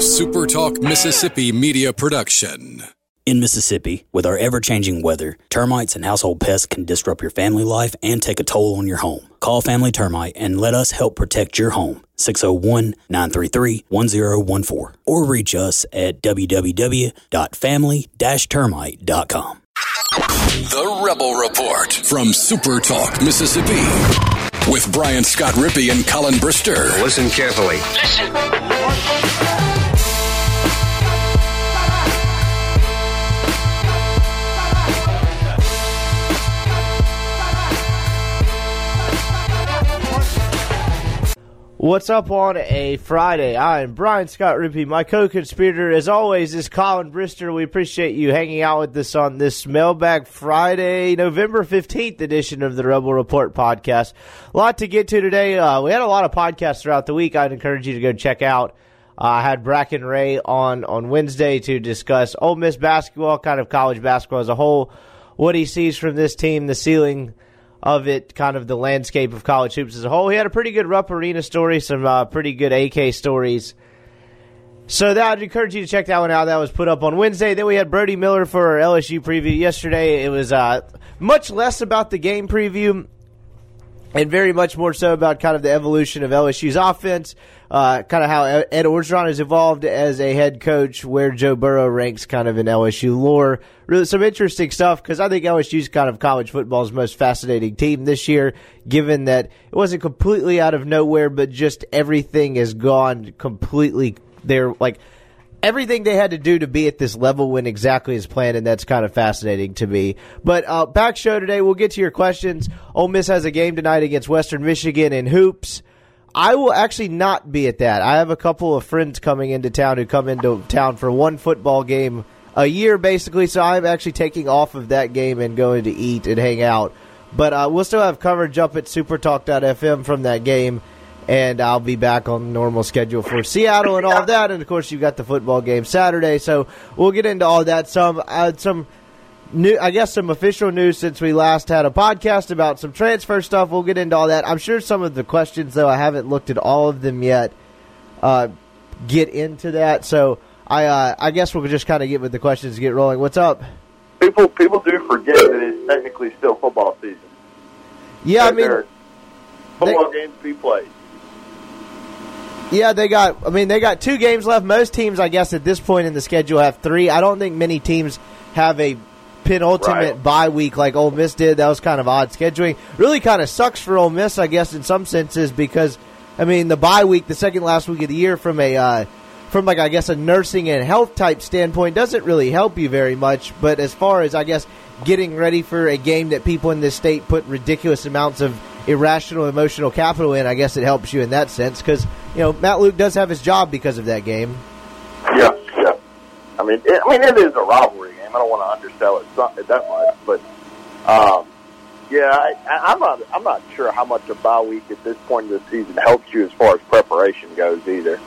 SuperTalk Mississippi media production. In Mississippi, with our ever changing weather, termites and household pests can disrupt your family life and take a toll on your home. Call Family Termite and let us help protect your home. 601 933 1014 or reach us at www.family termite.com. The Rebel Report from SuperTalk Mississippi with Brian Scott Rippey and Colin Brister. Listen carefully. What's up on a Friday? I'm Brian Scott Rippey. My co-conspirator, as always, is Colin Brister. We appreciate you hanging out with us on this Mailbag Friday, November 15th edition of the Rebel Report podcast. A lot to get to today. Uh, we had a lot of podcasts throughout the week. I'd encourage you to go check out. Uh, I had Bracken Ray on on Wednesday to discuss Ole Miss basketball, kind of college basketball as a whole, what he sees from this team, the ceiling – of it, kind of the landscape of college hoops as a whole. He had a pretty good Rupp Arena story, some uh, pretty good AK stories. So that I'd encourage you to check that one out. That was put up on Wednesday. Then we had Brody Miller for our LSU preview yesterday. It was uh, much less about the game preview and very much more so about kind of the evolution of LSU's offense, uh, kind of how Ed Orgeron has evolved as a head coach, where Joe Burrow ranks kind of in LSU lore. Really, some interesting stuff because I think LSU's kind of college football's most fascinating team this year, given that it wasn't completely out of nowhere, but just everything has gone completely there. Like everything they had to do to be at this level went exactly as planned, and that's kind of fascinating to me. But uh, back show today, we'll get to your questions. Ole Miss has a game tonight against Western Michigan in hoops. I will actually not be at that. I have a couple of friends coming into town who come into town for one football game a year, basically. So I'm actually taking off of that game and going to eat and hang out. But uh, we'll still have coverage up at supertalk.fm from that game and I'll be back on normal schedule for Seattle and all that. And of course, you've got the football game Saturday, so we'll get into all that. Some uh, some new, I guess, some official news since we last had a podcast about some transfer stuff. We'll get into all that. I'm sure some of the questions, though, I haven't looked at all of them yet. Uh, get into that, so I uh, I guess we'll just kind of get with the questions, get rolling. What's up? People people do forget that it's technically still football season. Yeah, I mean, football they, games be played. Yeah, they got. I mean, they got two games left. Most teams, I guess, at this point in the schedule have three. I don't think many teams have a penultimate right. bye week like Ole Miss did. That was kind of odd scheduling. Really, kind of sucks for Ole Miss, I guess, in some senses because I mean, the bye week, the second last week of the year, from a uh, from like I guess a nursing and health type standpoint, doesn't really help you very much. But as far as I guess getting ready for a game that people in this state put ridiculous amounts of irrational emotional capital in, I guess it helps you in that sense because you know Matt Luke does have his job because of that game. Yeah, yeah. I mean, it, I mean, it is a rivalry I don't want to undersell it that much, but um, yeah, I, I'm not. I'm not sure how much a bye week at this point of the season helps you as far as preparation goes either.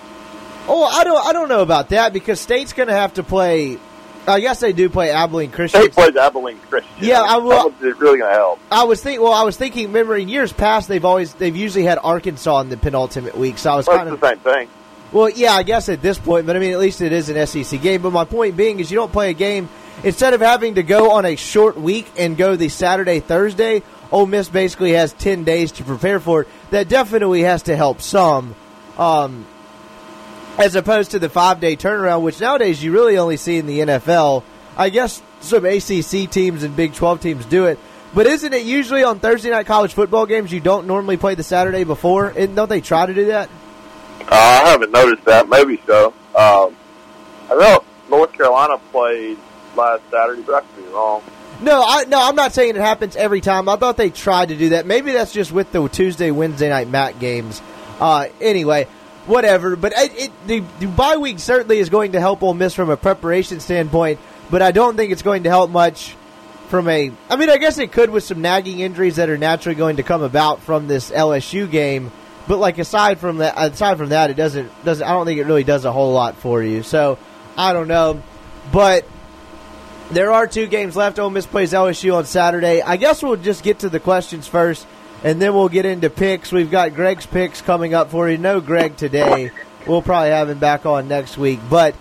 Oh, I don't. I don't know about that because State's going to have to play I guess they do play Abilene Christian. They play Abilene Christian. Yeah, I will. It's really going to help. I was thinking. Well, I was thinking. Remember, in years past, they've always they've usually had Arkansas in the penultimate week. So I was well, kind of the same thing. Well, yeah, I guess at this point, but I mean, at least it is an SEC game. But my point being is, you don't play a game instead of having to go on a short week and go the Saturday Thursday. Ole Miss basically has ten days to prepare for it. That definitely has to help some. Um, as opposed to the five day turnaround, which nowadays you really only see in the NFL. I guess some ACC teams and Big 12 teams do it. But isn't it usually on Thursday night college football games you don't normally play the Saturday before? And don't they try to do that? Uh, I haven't noticed that. Maybe so. Um, I know North Carolina played last Saturday, but I could be wrong. No, I no, I'm not saying it happens every time. I thought they tried to do that. Maybe that's just with the Tuesday, Wednesday night MAC games. Uh, anyway, whatever. But it, it, the, the bye week certainly is going to help Ole Miss from a preparation standpoint but I don't think it's going to help much from a. I mean, I guess it could with some nagging injuries that are naturally going to come about from this LSU game. But like aside from that, aside from that, it doesn't doesn't. I don't think it really does a whole lot for you. So I don't know, but there are two games left. Ole Miss plays LSU on Saturday. I guess we'll just get to the questions first, and then we'll get into picks. We've got Greg's picks coming up for you. No Greg today. we'll probably have him back on next week. But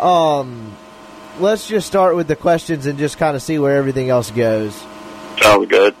um, let's just start with the questions and just kind of see where everything else goes. Sounds good.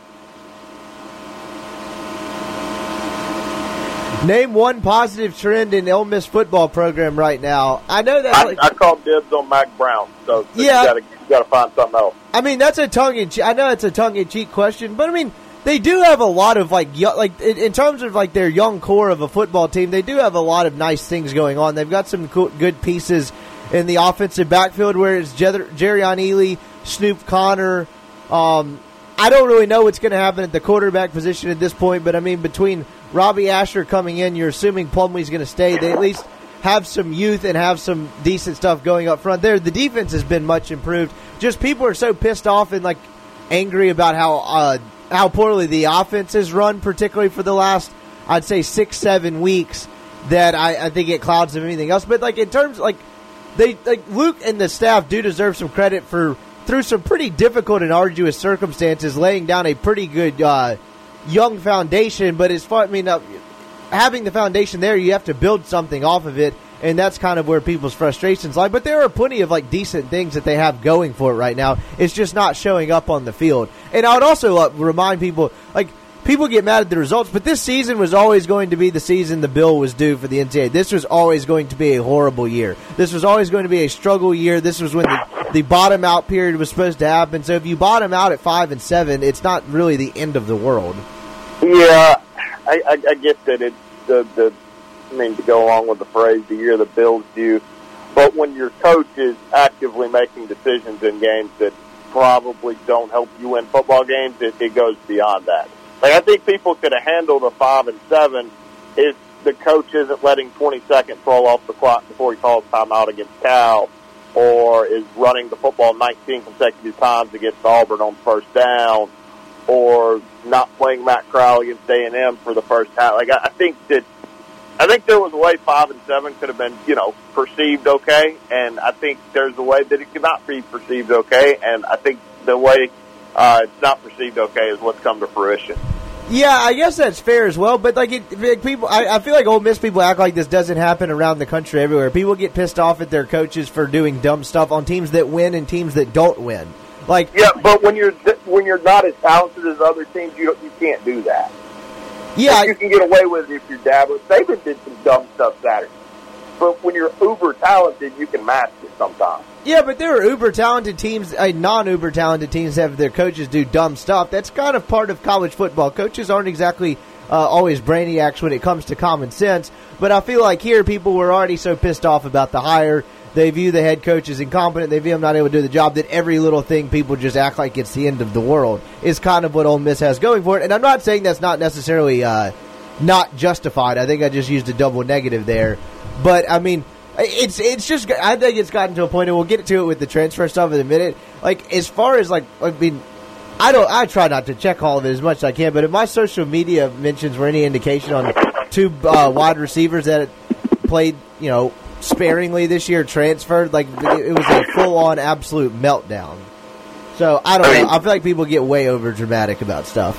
Name one positive trend in Ole Miss football program right now. I know that. I, like, I called dibs on Mack Brown, so, Yeah. you gotta find something else. I mean, that's a tongue in cheek. I know it's a tongue in cheek question, but I mean, they do have a lot of like, like in, terms of like their young core of a football team, they do have a lot of nice things going on. They've got some cool, good pieces in the offensive backfield, where it's Jer- Jerrion Ealy, Snoop Conner. Um, I don't really know what's going to happen at the quarterback position at this point, but I mean, between Robby Ashford coming in, you're assuming Plumlee's going to stay. They at least have some youth and have some decent stuff going up front there. The defense has been much improved. Just people are so pissed off and like angry about how uh, how poorly the offense is run, particularly for the last I'd say six seven weeks. That I, I think it clouds of anything else. But like in terms like they like Luke and the staff do deserve some credit for through some pretty difficult and arduous circumstances, laying down a pretty good uh, young foundation. But as far I mean, uh, having the foundation there, you have to build something off of it, and that's kind of where people's frustrations lie. But there are plenty of like decent things that they have going for it right now. It's just not showing up on the field. And I would also uh, remind people like. People get mad at the results, but this season was always going to be the season the bill was due for the NCAA. This was always going to be a horrible year. This was always going to be a struggle year. This was when the, the bottom out period was supposed to happen. So if you bottom out at five and seven, it's not really the end of the world. Yeah, I, I, I get that it's the the. I mean, to go along with the phrase, the year the Bills due. But when your coach is actively making decisions in games that probably don't help you win football games, it, it goes beyond that. Like I think people could have handled a five and seven if the coach isn't letting 20 seconds roll off the clock before he calls timeout against Cal, or is running the football 19 consecutive times against Auburn on first down, or not playing Matt Corral against A and M for the first half. Like I, I think that I think there was a way five and seven could have been, you know, perceived okay, and I think there's a way that it could not be perceived okay, and I think the way uh, it's not perceived okay is what's come to fruition. Yeah, I guess that's fair as well. But like, it, people, I, I feel like Ole Miss people act like this doesn't happen around the country everywhere. People get pissed off at their coaches for doing dumb stuff on teams that win and teams that don't win. Like, Yeah, but when you're when you're not as talented as other teams, you you can't do that. yeah, you can get away with it if you're dabbling. Saban did some dumb stuff Saturday, but when you're uber talented, you can mask it sometimes. Yeah, but there are uber talented teams, uh, non uber talented teams have their coaches do dumb stuff. That's kind of part of college football. Coaches aren't exactly uh, always brainiacs when it comes to common sense, but I feel like here people were already so pissed off about the hire. They view the head coach as incompetent. They view him not able to do the job. That every little thing people just act like it's the end of the world is kind of what Ole Miss has going for it. And I'm not saying that's not necessarily uh, not justified. I think I just used a double negative there. But I mean, it's it's just I think it's gotten to a point, and we'll get to it with the transfer stuff in a minute. Like as far as like I mean, I don't I try not to check all of it as much as I can, but if my social media mentions were any indication on two uh, wide receivers that played, you know, sparingly this year transferred, like it, was a full on absolute meltdown. So I don't I mean- know. I feel like people get way over dramatic about stuff.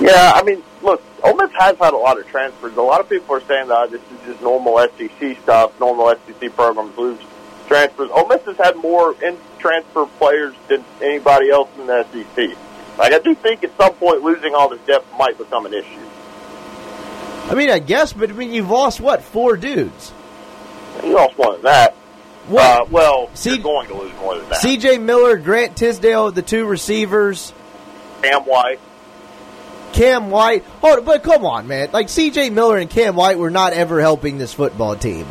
Yeah, I mean, look, Ole Miss has had a lot of transfers. A lot of people are saying that this is just normal SEC stuff. Normal SEC programs lose transfers. Ole Miss has had more in transfer players than anybody else in the SEC. Like, I do think at some point losing all this depth might become an issue. I mean, I guess, but I mean, you've lost what four dudes? You lost more than that. What? Uh, well, See- you're going to lose more than that. C.J. Miller, Grant Tisdale, the two receivers. Cam White. Cam White. Oh, but come on, man! Like C.J. Miller and Cam White were not ever helping this football team.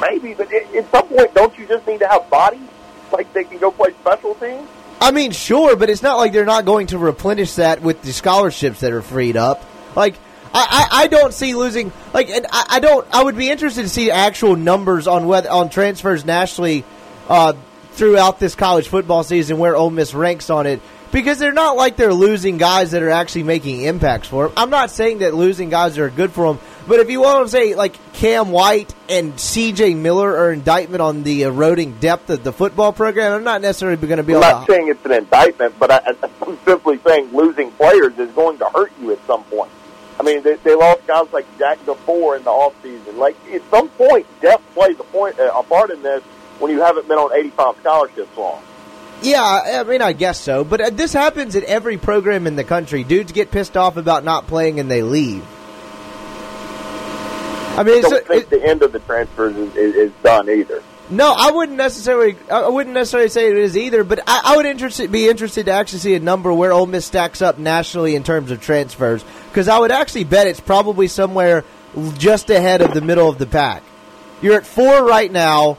Maybe, but at some point, don't you just need to have bodies? Like they can go play special teams? I mean, sure, but it's not like they're not going to replenish that with the scholarships that are freed up. Like, I, I, I don't see losing. Like, and I, I don't. I would be interested to see actual numbers on whether on transfers nationally uh, throughout this college football season where Ole Miss ranks on it. Because they're not like they're losing guys that are actually making impacts for them. I'm not saying that losing guys are good for them, but if you want to say like Cam White and C.J. Miller are indictment on the eroding depth of the football program, I'm not necessarily going to be I'm not to saying it's an indictment, but I, I'm simply saying losing players is going to hurt you at some point. I mean, they, they lost guys like Jack DeFoor in the off season. Like at some point, depth plays a point a part in this when you haven't been on 85 scholarships long. Yeah, I mean, I guess so. But uh, this happens at every program in the country. Dudes get pissed off about not playing and they leave. I mean, I don't think the end of the transfers is, is, is done either. No, I wouldn't necessarily. I wouldn't necessarily say it is either. But I, I would interested, be interested to actually see a number where Ole Miss stacks up nationally in terms of transfers. Because I would actually bet it's probably somewhere just ahead of the middle of the pack. You're at four right now.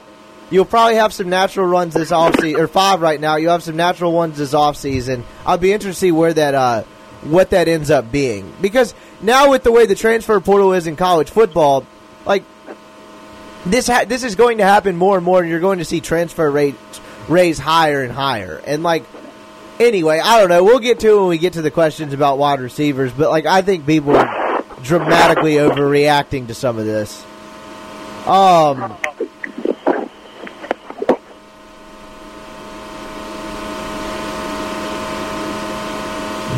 You'll probably have some natural runs this offseason, or five right now. You'll have some natural ones this offseason. I'll be interested to see where that, uh, what that ends up being. Because now with the way the transfer portal is in college football, like this, ha- this is going to happen more and more, and you're going to see transfer rates raise higher and higher. And like, anyway, I don't know. We'll get to when we get to the questions about wide receivers. But like, I think people are dramatically overreacting to some of this. Um.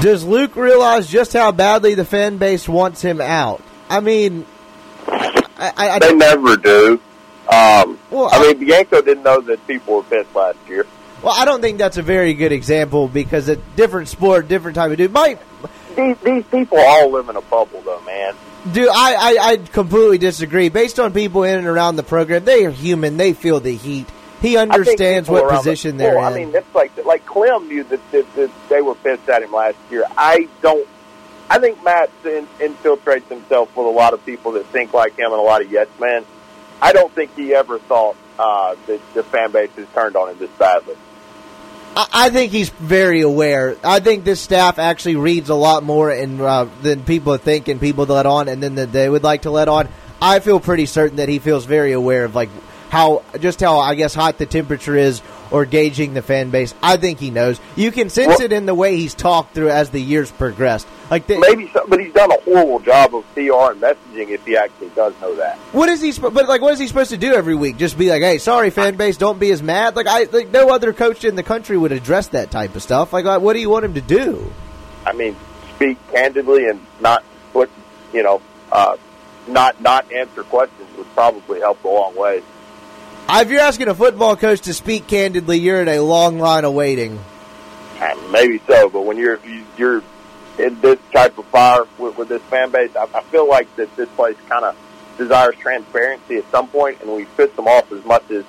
Does Luke realize just how badly the fan base wants him out? I mean, I, I, I They never do. Um, Well, I mean, Bianco didn't know that people were pissed last year. well, I don't think that's a very good example because a different sport, different type of dude. My These, these people all live in a bubble, though, man. dude, I, I, I completely disagree. Based on people in and around the program, they are human. They feel the heat. He understands what position the, they're well, in. I mean, it's like like Clem knew that, that, that they were pissed at him last year. I don't. I think Matt in, infiltrates himself with a lot of people that think like him and a lot of yes men. I don't think he ever thought uh, that the fan base has turned on him this badly. I, think he's very aware. I think this staff actually reads a lot more and uh, than people think and people let on, and then that they would like to let on. I feel pretty certain that he feels very aware of like how just how I guess hot the temperature is or gauging the fan base. I think he knows. You can sense Well- it in the way he's talked through as the years progressed. Like the, Maybe, so, but he's done a horrible job of PR and messaging if he actually does know that. What is he? But like, what is he supposed to do every week? Just be like, "Hey, sorry, fan base, don't be as mad." Like, I like no other coach in the country would address that type of stuff. Like, what do you want him to do? I mean, speak candidly and not put, you know, uh, not not answer questions would probably help a long way. Uh, If you're asking a football coach to speak candidly, you're in a long line of waiting. Uh, Maybe so, but when you're you- you're in this type of fire with, with this fan base, I, I feel like that this place kind of desires transparency at some point, and we pissed them off as much as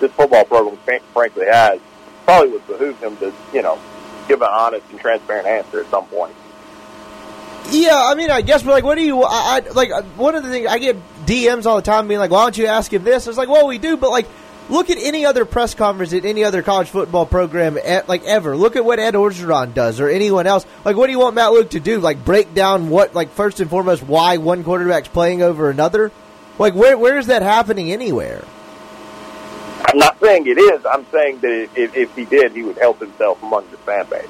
this football program frankly has. Probably would behoove him to, you know, give an honest and transparent answer at some point. Yeah, I mean, I guess, but like, what do you? I, I like uh, one of the things I get DMs all the time being like, "Why don't you ask him this?" It's like, well, we do, but like, look at any other press conference at any other college football program, at, like ever. Look at what Ed Orgeron does or anyone else. Like, what do you want Matt Luke to do? Like, break down what, like, first and foremost, why one quarterback's playing over another? Like, where where is that happening anywhere? I'm not saying it is. I'm saying that if, if he did, he would help himself among the fan base.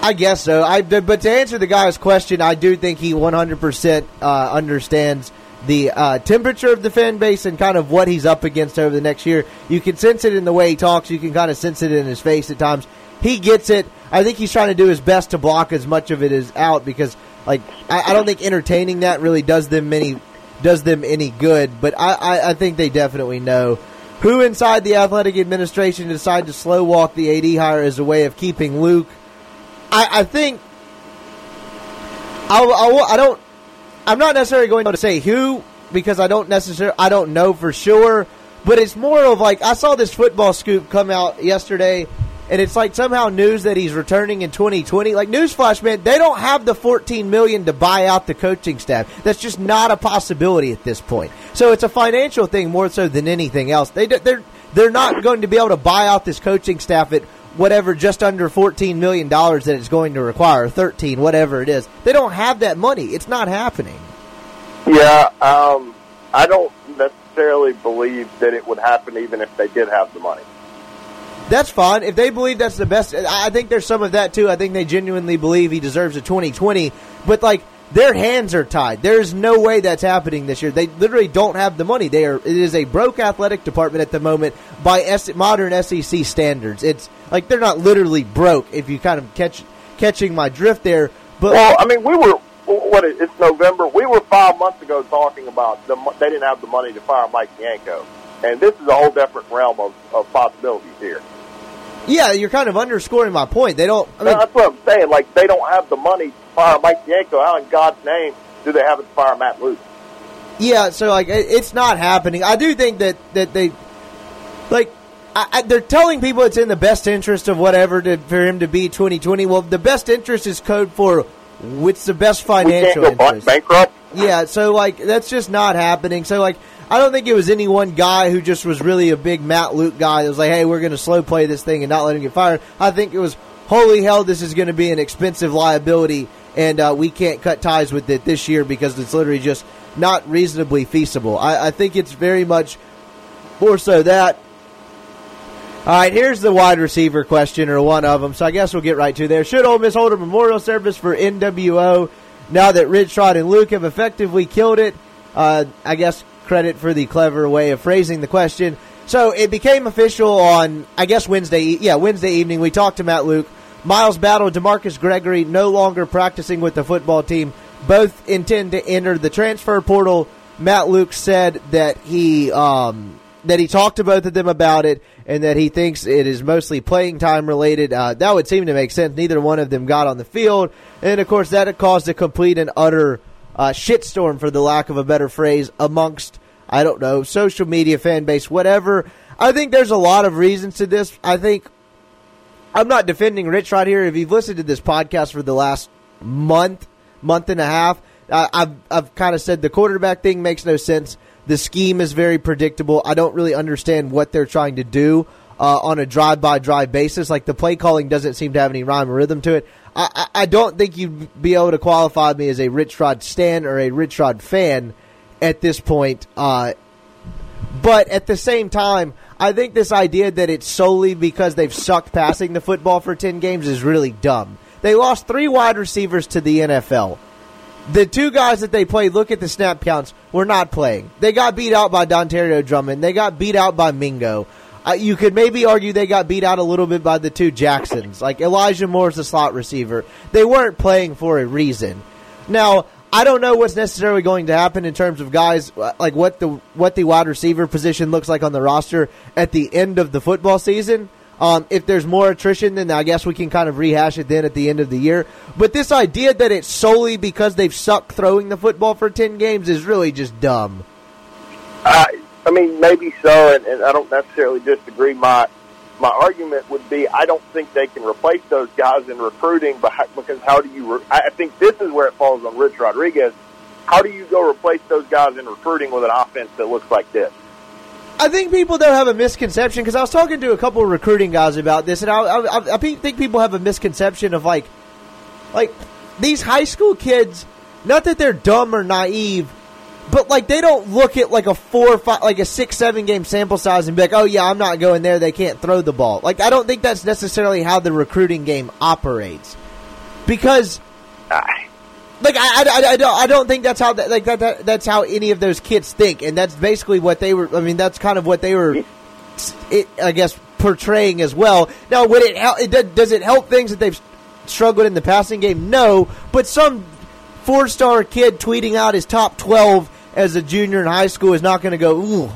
I guess so. I but to answer the guy's question, I do think he 100% uh, understands the uh, temperature of the fan base and kind of what he's up against over the next year. You can sense it in the way he talks. You can kind of sense it in his face at times. He gets it. I think he's trying to do his best to block as much of it as out because, like, I, I don't think entertaining that really does them any does them any good. But I, I, I think they definitely know. Who inside the athletic administration decided to slow walk the AD hire as a way of keeping Luke I, I think I, I, I don't. I'm not necessarily going to say who because I don't necessarily I don't know for sure. But it's more of like I saw this football scoop come out yesterday, and it's like somehow news that he's returning in 2020. Like newsflash, man, they don't have the 14 million to buy out the coaching staff. That's just not a possibility at this point. So it's a financial thing more so than anything else. They they're they're not going to be able to buy out this coaching staff at whatever just under 14 million dollars that it's going to require 13 whatever it is. They don't have that money. It's not happening. Yeah, um, I don't necessarily believe that it would happen even if they did have the money. that's fine. If they believe that's the best i think there's some of that too. I think they genuinely believe he deserves a 2020 but like their hands are tied. There's no way that's happening this year. They literally don't have the money. They are it is a broke athletic department at the moment by S- modern sec standards. It's like they're not literally broke if you kind of catch catching my drift there but Well, I mean, we were what is, it's November. We were five months ago talking about the, they didn't have the money to fire Mike Bianco, and this is a whole different realm of, of possibilities here. Yeah, you're kind of underscoring my point. They don't. I mean, that's what I'm saying. Like they don't have the money to fire Mike Bianco. How in God's name do they have it to fire Matt Luke? Yeah, so like it's not happening. I do think that that they like I, I, they're telling people it's in the best interest of whatever to, for him to be 2020. Well, the best interest is code for what's the best financial we can't go interest. bankrupt. Yeah, so like that's just not happening. So like I don't think it was any one guy who just was really a big Matt Luke guy that was like, hey, we're going to slow play this thing and not let him get fired. I think it was, holy hell, this is going to be an expensive liability, and uh, we can't cut ties with it this year because it's literally just not reasonably feasible. I, I think it's very much more so that. All right, here's the wide receiver question, or one of them. So I guess we'll get right to there. Should Ole Miss hold a memorial service for NWO now that Rich and Luke have effectively killed it? Uh, I guess credit for the clever way of phrasing the question. So it became official on, I guess, Wednesday. Yeah, Wednesday evening. We talked to Matt Luke. Miles Battle, Demarcus Gregory, no longer practicing with the football team. Both intend to enter the transfer portal. Matt Luke said that he um, that he talked to both of them about it, and that he thinks it is mostly playing time related. Uh, that would seem to make sense. Neither one of them got on the field, and of course that caused a complete and utter uh, shitstorm, for the lack of a better phrase, amongst, I don't know, social media, fan base, whatever. I think there's a lot of reasons to this. I think I'm not defending Rich right here. If you've listened to this podcast for the last month, month and a half, I've I've kind of said the quarterback thing makes no sense. The scheme is very predictable. I don't really understand what they're trying to do uh, on a drive by drive basis. Like the play calling doesn't seem to have any rhyme or rhythm to it. I, I don't think you'd be able to qualify me as a Rich Rod stan or a Rich Rod fan at this point. Uh, but at the same time, I think this idea that it's solely because they've sucked passing the football for 10 games is really dumb. They lost three wide receivers to the NFL. The two guys that they played, look at the snap counts, were not playing. They got beat out by Dontario Drummond. They got beat out by Mingo. Uh, you could maybe argue they got beat out a little bit by the two Jacksons. Like Elijah Moore's the slot receiver. They weren't playing for a reason. Now, I don't know what's necessarily going to happen in terms of guys uh, like what the what the wide receiver position looks like on the roster at the end of the football season. Um, if there's more attrition, then I guess we can kind of rehash it then at the end of the year. But this idea that it's solely because they've sucked throwing the football for ten games is really just dumb. Uh, I mean, maybe so, and, and I don't necessarily disagree. My my argument would be I don't think they can replace those guys in recruiting, because how do you? Re- I think this is where it falls on Rich Rodriguez. How do you go replace those guys in recruiting with an offense that looks like this? I think people don't have a misconception because I was talking to a couple of recruiting guys about this, and I, I, I think people have a misconception of like, like these high school kids. Not that they're dumb or naive, but like they don't look at like a four five, like a six, seven game sample size and be like, oh yeah, I'm not going there. They can't throw the ball. Like I don't think that's necessarily how the recruiting game operates, because. Like I, I, I, don't, I don't think that's how that, like that, that that's how any of those kids think, and that's basically what they were. I mean, that's kind of what they were. It, I guess portraying as well. Now, would it help? It, does it help things that they've struggled in the passing game? No, but some four star kid tweeting out his top twelve as a junior in high school is not going to go, ooh,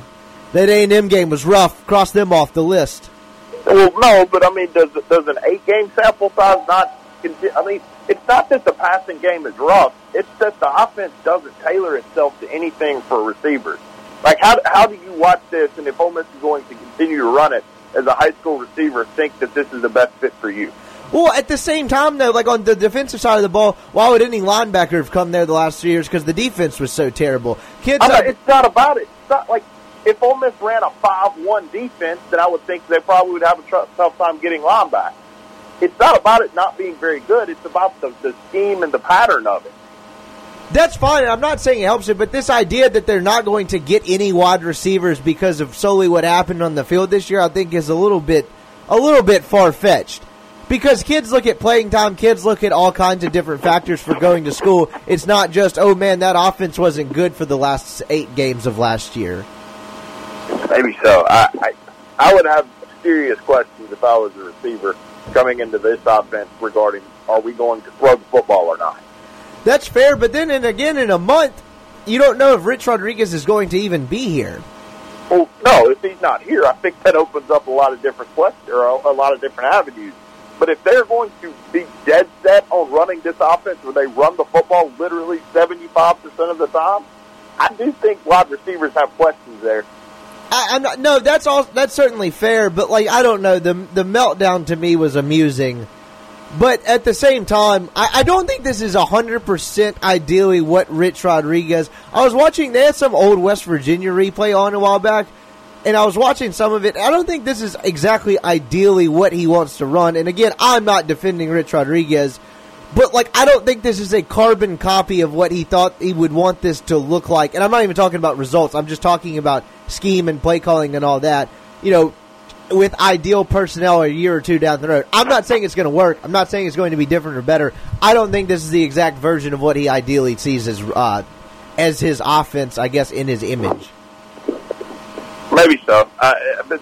that A and M game was rough. Cross them off the list. Well, no, but I mean, does does an eight game sample size not? I mean, it's not that the passing game is rough. It's that the offense doesn't tailor itself to anything for receivers. Like, how how do you watch this, and if Ole Miss is going to continue to run it as a high school receiver, think that this is the best fit for you? Well, at the same time, though, like on the defensive side of the ball, why would any linebacker have come there the last three years? Because the defense was so terrible. Kids, not, it's not about it. It's not like if Ole Miss ran a five-one defense, then I would think they probably would have a tough time getting linebackers. It's not about it not being very good. It's about the, the scheme and the pattern of it. That's fine. I'm not saying it helps it, but this idea that they're not going to get any wide receivers because of solely what happened on the field this year, I think is a little bit, a little bit far fetched because kids look at playing time, kids look at all kinds of different factors for going to school. It's not just, oh man, that offense wasn't good for the last eight games of last year. Maybe so. I, I, I would have serious questions if I was a receiver coming into this offense regarding are we going to throw the football or not. That's fair, but then and again in a month, you don't know if Rich Rodriguez is going to even be here. Well, no, if he's not here, I think that opens up a lot of different questions or a, a lot of different avenues. But if they're going to be dead set on running this offense where they run the football literally 75% of the time, I do think wide receivers have questions there. I, I'm not, no, that's all. That's certainly fair, but like I don't know. The the meltdown to me was amusing, but at the same time, I, I don't think this is hundred percent ideally what Rich Rodriguez. I was watching. They had some old West Virginia replay on a while back, and I was watching some of it. I don't think this is exactly ideally what he wants to run. And again, I'm not defending Rich Rodriguez. But like, I don't think this is a carbon copy of what he thought he would want this to look like. And I'm not even talking about results. I'm just talking about scheme and play calling and all that. You know, with ideal personnel a year or two down the road. I'm not saying it's going to work. I'm not saying it's going to be different or better. I don't think this is the exact version of what he ideally sees as uh, as his offense. I guess in his image. Maybe so. Uh, but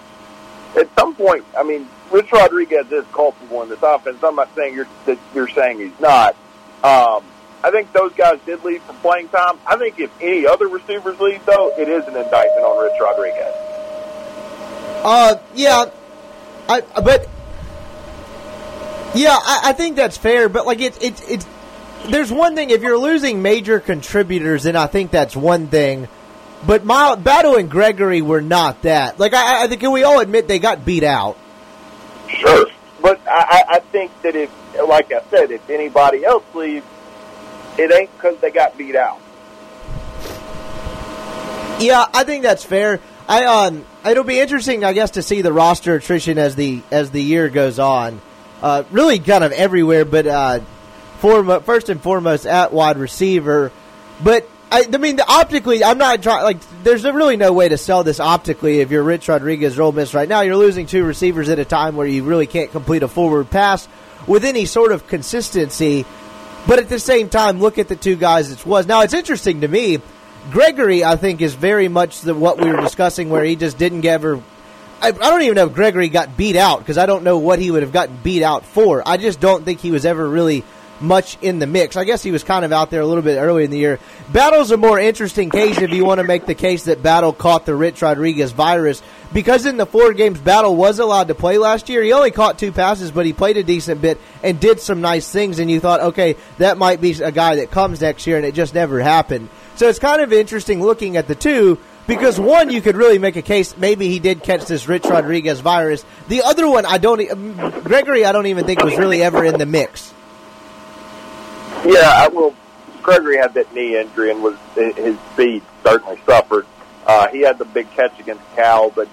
at some point, I mean, Rich Rodriguez is culpable in this offense. I'm not saying you're that you're saying he's not. Um, I think those guys did leave for playing time. I think if any other receivers leave, though, it is an indictment on Rich Rodriguez. Uh, yeah, I but yeah, I, I think that's fair. But like it's it's it's there's one thing if you're losing major contributors, then I think that's one thing. But my Battle and Gregory were not that. Like I, I think we all admit they got beat out. Sure, but I, I think that if, like I said, if anybody else leaves, it ain't because they got beat out. Yeah, I think that's fair. I um, it'll be interesting, I guess, to see the roster attrition as the as the year goes on. Uh, really, kind of everywhere, but uh, form, first and foremost at wide receiver. But I, I mean, the, optically, I'm not trying. Like, there's really no way to sell this optically. If you're Rich Rodriguez, Ole Miss right now, you're losing two receivers at a time where you really can't complete a forward pass with any sort of consistency. But at the same time, look at the two guys it was. Now, it's interesting to me. Gregory, I think, is very much the, what we were discussing, where he just didn't ever. I, I don't even know if Gregory got beat out because I don't know what he would have gotten beat out for. I just don't think he was ever really much in the mix. I guess he was kind of out there a little bit early in the year. Battle's a more interesting case if you want to make the case that Battle caught the Rich Rodriguez virus because in the four games Battle was allowed to play last year. He only caught two passes, but he played a decent bit and did some nice things. And you thought, okay, that might be a guy that comes next year, and it just never happened. So it's kind of interesting looking at the two because one, you could really make a case maybe he did catch this Rich Rodriguez virus. The other one, I don't. Gregory, I don't even think was really ever in the mix. Yeah, well, Gregory had that knee injury and was his speed certainly suffered. Uh, he had the big catch against Cal, but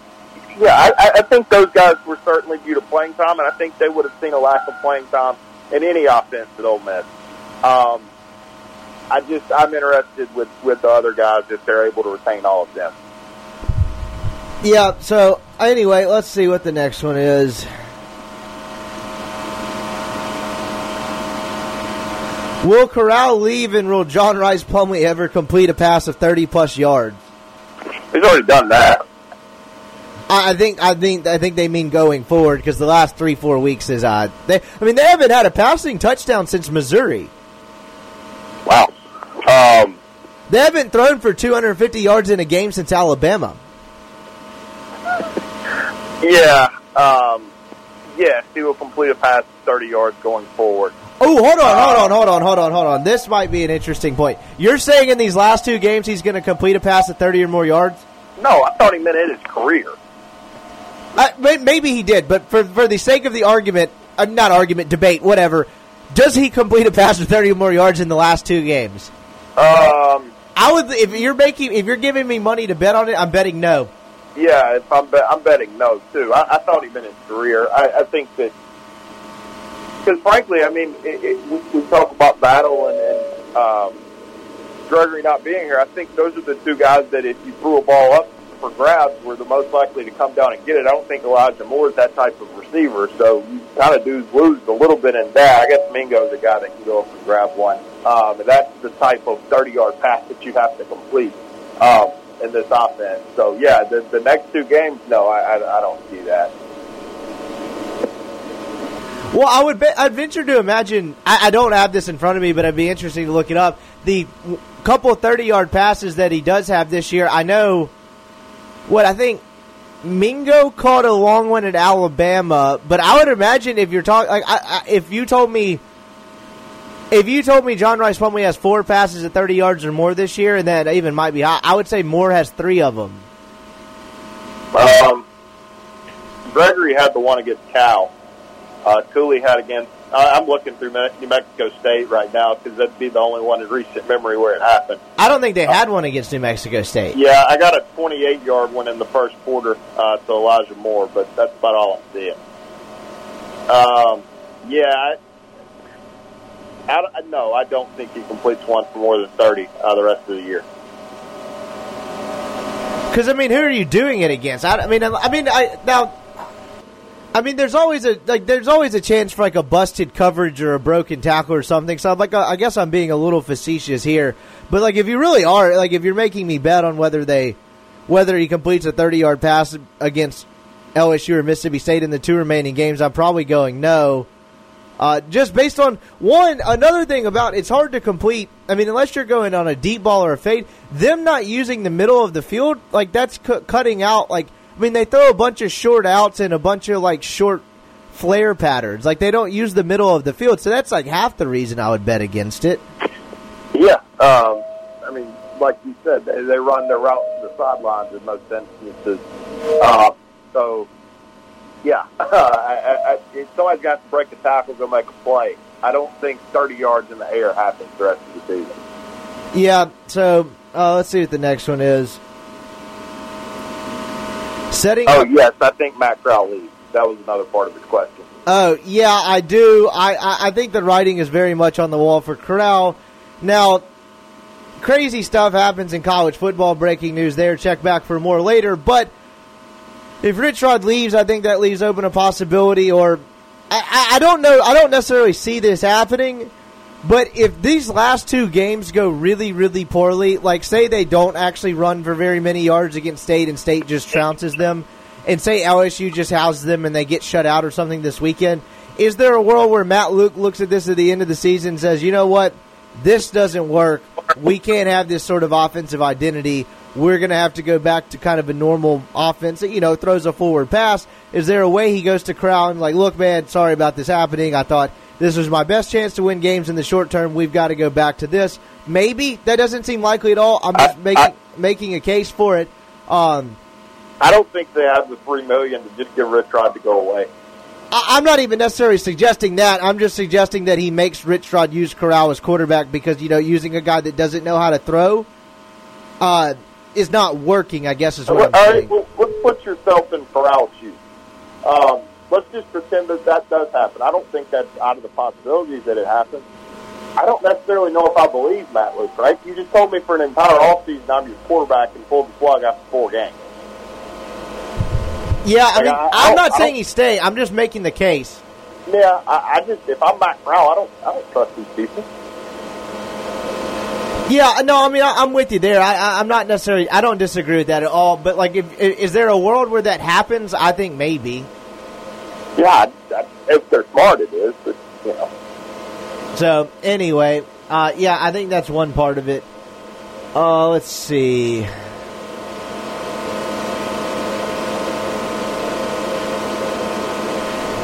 yeah, I, I think those guys were certainly due to playing time, and I think they would have seen a lack of playing time in any offense at Ole Miss. Um, I just I'm interested with with the other guys if they're able to retain all of them. Yeah. So anyway, let's see what the next one is. Will Corral leave and will John Rhys Plumlee ever complete a pass of thirty plus yards? He's already done that. I think I think I think they mean going forward because the last three four weeks is odd. They I mean they haven't had a passing touchdown since Missouri. Wow. Um, they haven't thrown for 250 yards in a game since Alabama. Yeah. Um, yes, he will complete a pass 30 yards going forward. Oh, hold on, hold on, hold on, hold on, hold on. This might be an interesting point. You're saying in these last two games he's going to complete a pass of 30 or more yards? No, I thought he meant in his career. Uh, maybe he did, but for for the sake of the argument, uh, not argument, debate, whatever, does he complete a pass of 30 or more yards in the last two games? Um, I would. If you're making, if you're giving me money to bet on it, I'm betting no. Yeah, if I'm, be- I'm betting no too. I, I thought he meant his career. I, I think that because frankly, I mean, it, it, we, we talk about battle and, and um, Gregory not being here. I think those are the two guys that if you threw a ball up for grabs, were the most likely to come down and get it. I don't think Elijah Moore is that type of receiver, so you kind of do lose a little bit in that. I guess Mingo's a guy that can go up and grab one, um, and that's the type of 30-yard pass that you have to complete um, in this offense. So yeah, the, the next two games, no, I, I, I don't see that. Well, I would bet, I'd venture to imagine. I, I, don't have this in front of me, but it'd be interesting to look it up. The couple thirty yard passes that he does have this year, I know. What I think, Mingo caught a long one at Alabama, but I would imagine if you're talking, like, I, I, if you told me, if you told me John Rhys Plumlee has four passes at thirty yards or more this year, and that even might be high, I would say Moore has three of them. Um, Gregory had the one against Cal uh, Cooley had against. I'm looking through New Mexico State right now because that'd be the only one in recent memory where it happened. I don't think they had one against New Mexico State. Yeah, I got a 28 yard one in the first quarter uh, to Elijah Moore, but that's about all I'm seeing. Um, yeah, I, I, no, I don't think he completes one for more than 30 uh, the rest of the year. Because I mean, who are you doing it against? I, I mean, I mean, I now I mean, there's always a like, there's always a chance for like a busted coverage or a broken tackle or something. So I'm like, I guess I'm being a little facetious here, but like, if you really are, like, if you're making me bet on whether they, whether he completes a 30 yard pass against LSU or Mississippi State in the two remaining games, I'm probably going no. Uh, just based on one, another thing about it's hard to complete. I mean, unless you're going on a deep ball or a fade, them not using the middle of the field, like that's cu- cutting out like I mean, they throw a bunch of short outs and a bunch of like short flare patterns. Like they don't use the middle of the field, so that's like half the reason I would bet against it. Yeah, um, I mean, like you said, they, they run their routes to the sidelines in most instances. Uh, so, yeah, I, I, I, somebody's got to break a tackle, go make a play. I don't think 30 yards in the air happens the rest of the season. Yeah, so uh, let's see what the next one is. Setting. Oh yes, I think Matt Corral leads. That was another part of his question. Oh yeah, I do. I, I, I think the writing is very much on the wall for Corral. Now, crazy stuff happens in college football. Breaking news there. Check back for more later. But if Rich Rod leaves, I think that leaves open a possibility. Or I, I don't know. I don't necessarily see this happening. But if these last two games go really, really poorly, like say they don't actually run for very many yards against State and State just trounces them, and say LSU just houses them and they get shut out or something this weekend, is there a world where Matt Luke looks at this at the end of the season and says, you know what, this doesn't work. We can't have this sort of offensive identity. We're going to have to go back to kind of a normal offense that, you know, throws a forward pass. Is there a way he goes to Corral and like, look, man, sorry about this happening. I thought this was my best chance to win games in the short term. We've got to go back to this. Maybe that doesn't seem likely at all. I'm just I, making I, making a case for it. Um, I don't think they have the three million to just get Rich Rod to go away. I, am not even necessarily suggesting that. I'm just suggesting that he makes Rich Rod use Corral as quarterback because you know using a guy that doesn't know how to throw uh, is not working. I guess is what all I'm saying. Right, well, let's put yourself in Corral's shoes. Um, let's just pretend that that does happen. I don't think that's out of the possibilities that it happens. I don't necessarily know if I believe Matt Luke, right? You just told me for an entire offseason I'm your quarterback and pulled the plug after four games. Yeah, I mean, I, am not saying he stay. I'm just making the case. Yeah, I, I just if I'm Matt Corral, I don't I don't trust these people. Yeah, no, I mean I, am with you there. I, am not necessarily. I don't disagree with that at all. But like, if, is there a world where that happens? I think maybe. Yeah, if they're smart, it is. But you know. So anyway, uh, yeah, I think that's one part of it. Uh, let's see.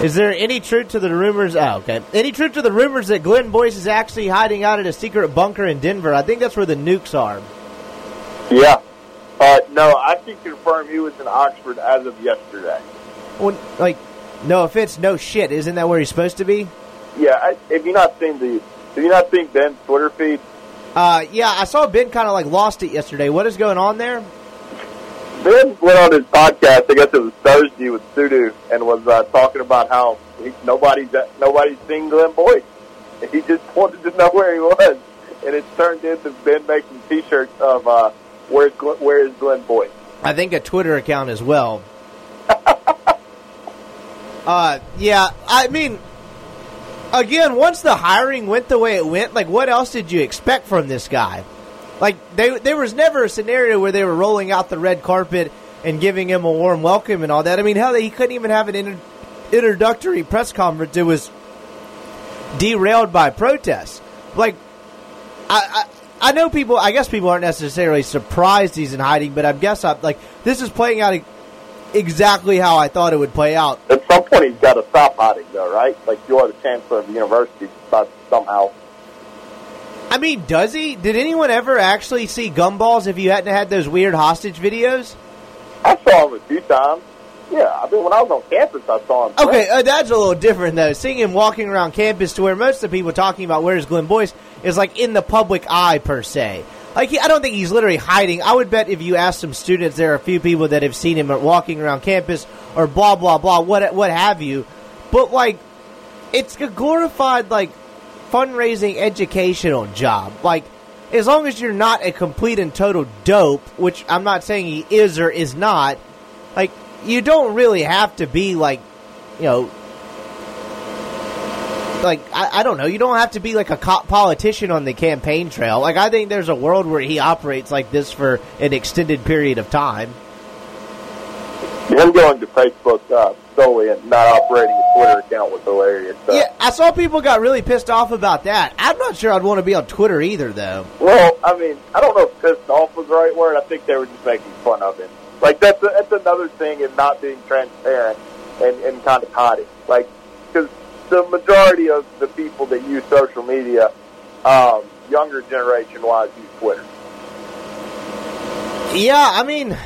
Is there any truth to the rumors? Oh, okay. Any truth to the rumors that Glenn Boyce is actually hiding out at a secret bunker in Denver? I think that's where the nukes are. Yeah. Uh, no, I can confirm he was in Oxford as of yesterday. Well, like, no offense, no shit. Isn't that where he's supposed to be? Yeah. I, have you not seen the? Have you not seen Ben's Twitter feed? Uh, yeah, I saw Ben kind of like lost it yesterday. What is going on there? Ben went on his podcast. I guess it was Thursday with Sudu, and was uh, talking about how he, nobody's nobody's seen Glenn Boyce. He just wanted to know where he was, and it turned into Ben making T-shirts of uh, where's where is Glenn Boyce. I think a Twitter account as well. Uh, yeah, I mean, again, once the hiring went the way it went, like, what else did you expect from this guy? Like, they, there was never a scenario where they were rolling out the red carpet and giving him a warm welcome and all that. I mean, hell, he couldn't even have an inter- introductory press conference, it was derailed by protests. Like, I, I, I know people. I guess people aren't necessarily surprised he's in hiding, but I guess I'm like this is playing out exactly how I thought it would play out. Point, he's got to stop hiding, though, right? Like you are the chancellor of the university, but somehow. I mean, does he? Did anyone ever actually see gumballs if you hadn't had those weird hostage videos? I saw him a few times. Yeah, I mean, when I was on campus, I saw him. Okay, uh, that's a little different though. Seeing him walking around campus to where most of the people talking about where's Glenn Boyce is like in the public eye per se. Like he, I don't think he's literally hiding. I would bet if you ask some students, there are a few people that have seen him walking around campus or blah blah blah, what what have you. But like, it's a glorified like fundraising educational job. Like, as long as you're not a complete and total dope, which I'm not saying he is or is not, like you don't really have to be like, you know, like I, I don't know. You don't have to be like a co- politician on the campaign trail. Like I think there's a world where he operates like this for an extended period of time. Him going to Facebook uh, solely and not operating a Twitter account was hilarious. So. Yeah, I saw people got really pissed off about that. I'm not sure I'd want to be on Twitter either, though. Well, I mean, I don't know if pissed off was the right word. I think they were just making fun of him. Like that's a, that's another thing in not being transparent and, and kind of hiding. Like because the majority of the people that use social media, um, younger generation wise, use Twitter. Yeah, I mean,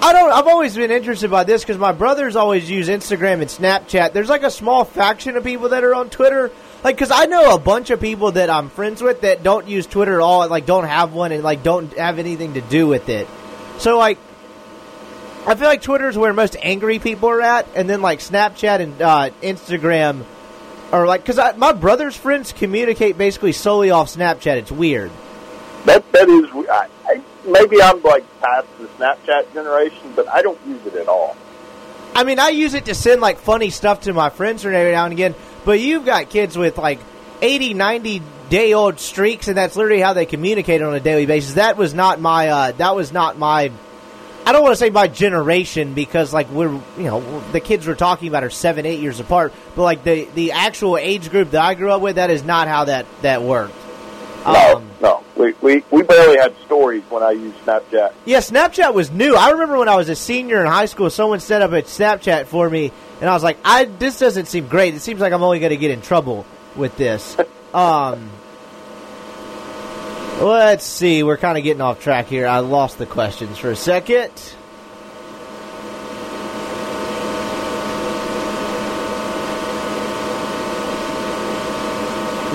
I don't. I've always been interested by this because my brothers always use Instagram and Snapchat. There's like a small faction of people that are on Twitter. Like, because I know a bunch of people that I'm friends with that don't use Twitter at all, like don't have one, and like don't have anything to do with it. So like, I feel like Twitter is where most angry people are at, and then like Snapchat and uh, Instagram are like because my brother's friends communicate basically solely off Snapchat. It's weird. That that is, I, I, maybe I'm like past the Snapchat generation, but I don't use it at all. I mean, I use it to send like funny stuff to my friends every now and again. But you've got kids with like 80, 90 day old streaks, and that's literally how they communicate on a daily basis. That was not my. Uh, that was not my. I don't want to say my generation because like we're you know the kids we're talking about are seven eight years apart, but like the the actual age group that I grew up with, that is not how that that worked. No, Um, no, we, we we barely had stories when I used Snapchat. Yeah, Snapchat was new. I remember when I was a senior in high school, someone set up a Snapchat for me, and I was like, "I this doesn't seem great. It seems like I'm only going to get in trouble with this." um, let's see. We're kind of getting off track here. I lost the questions for a second.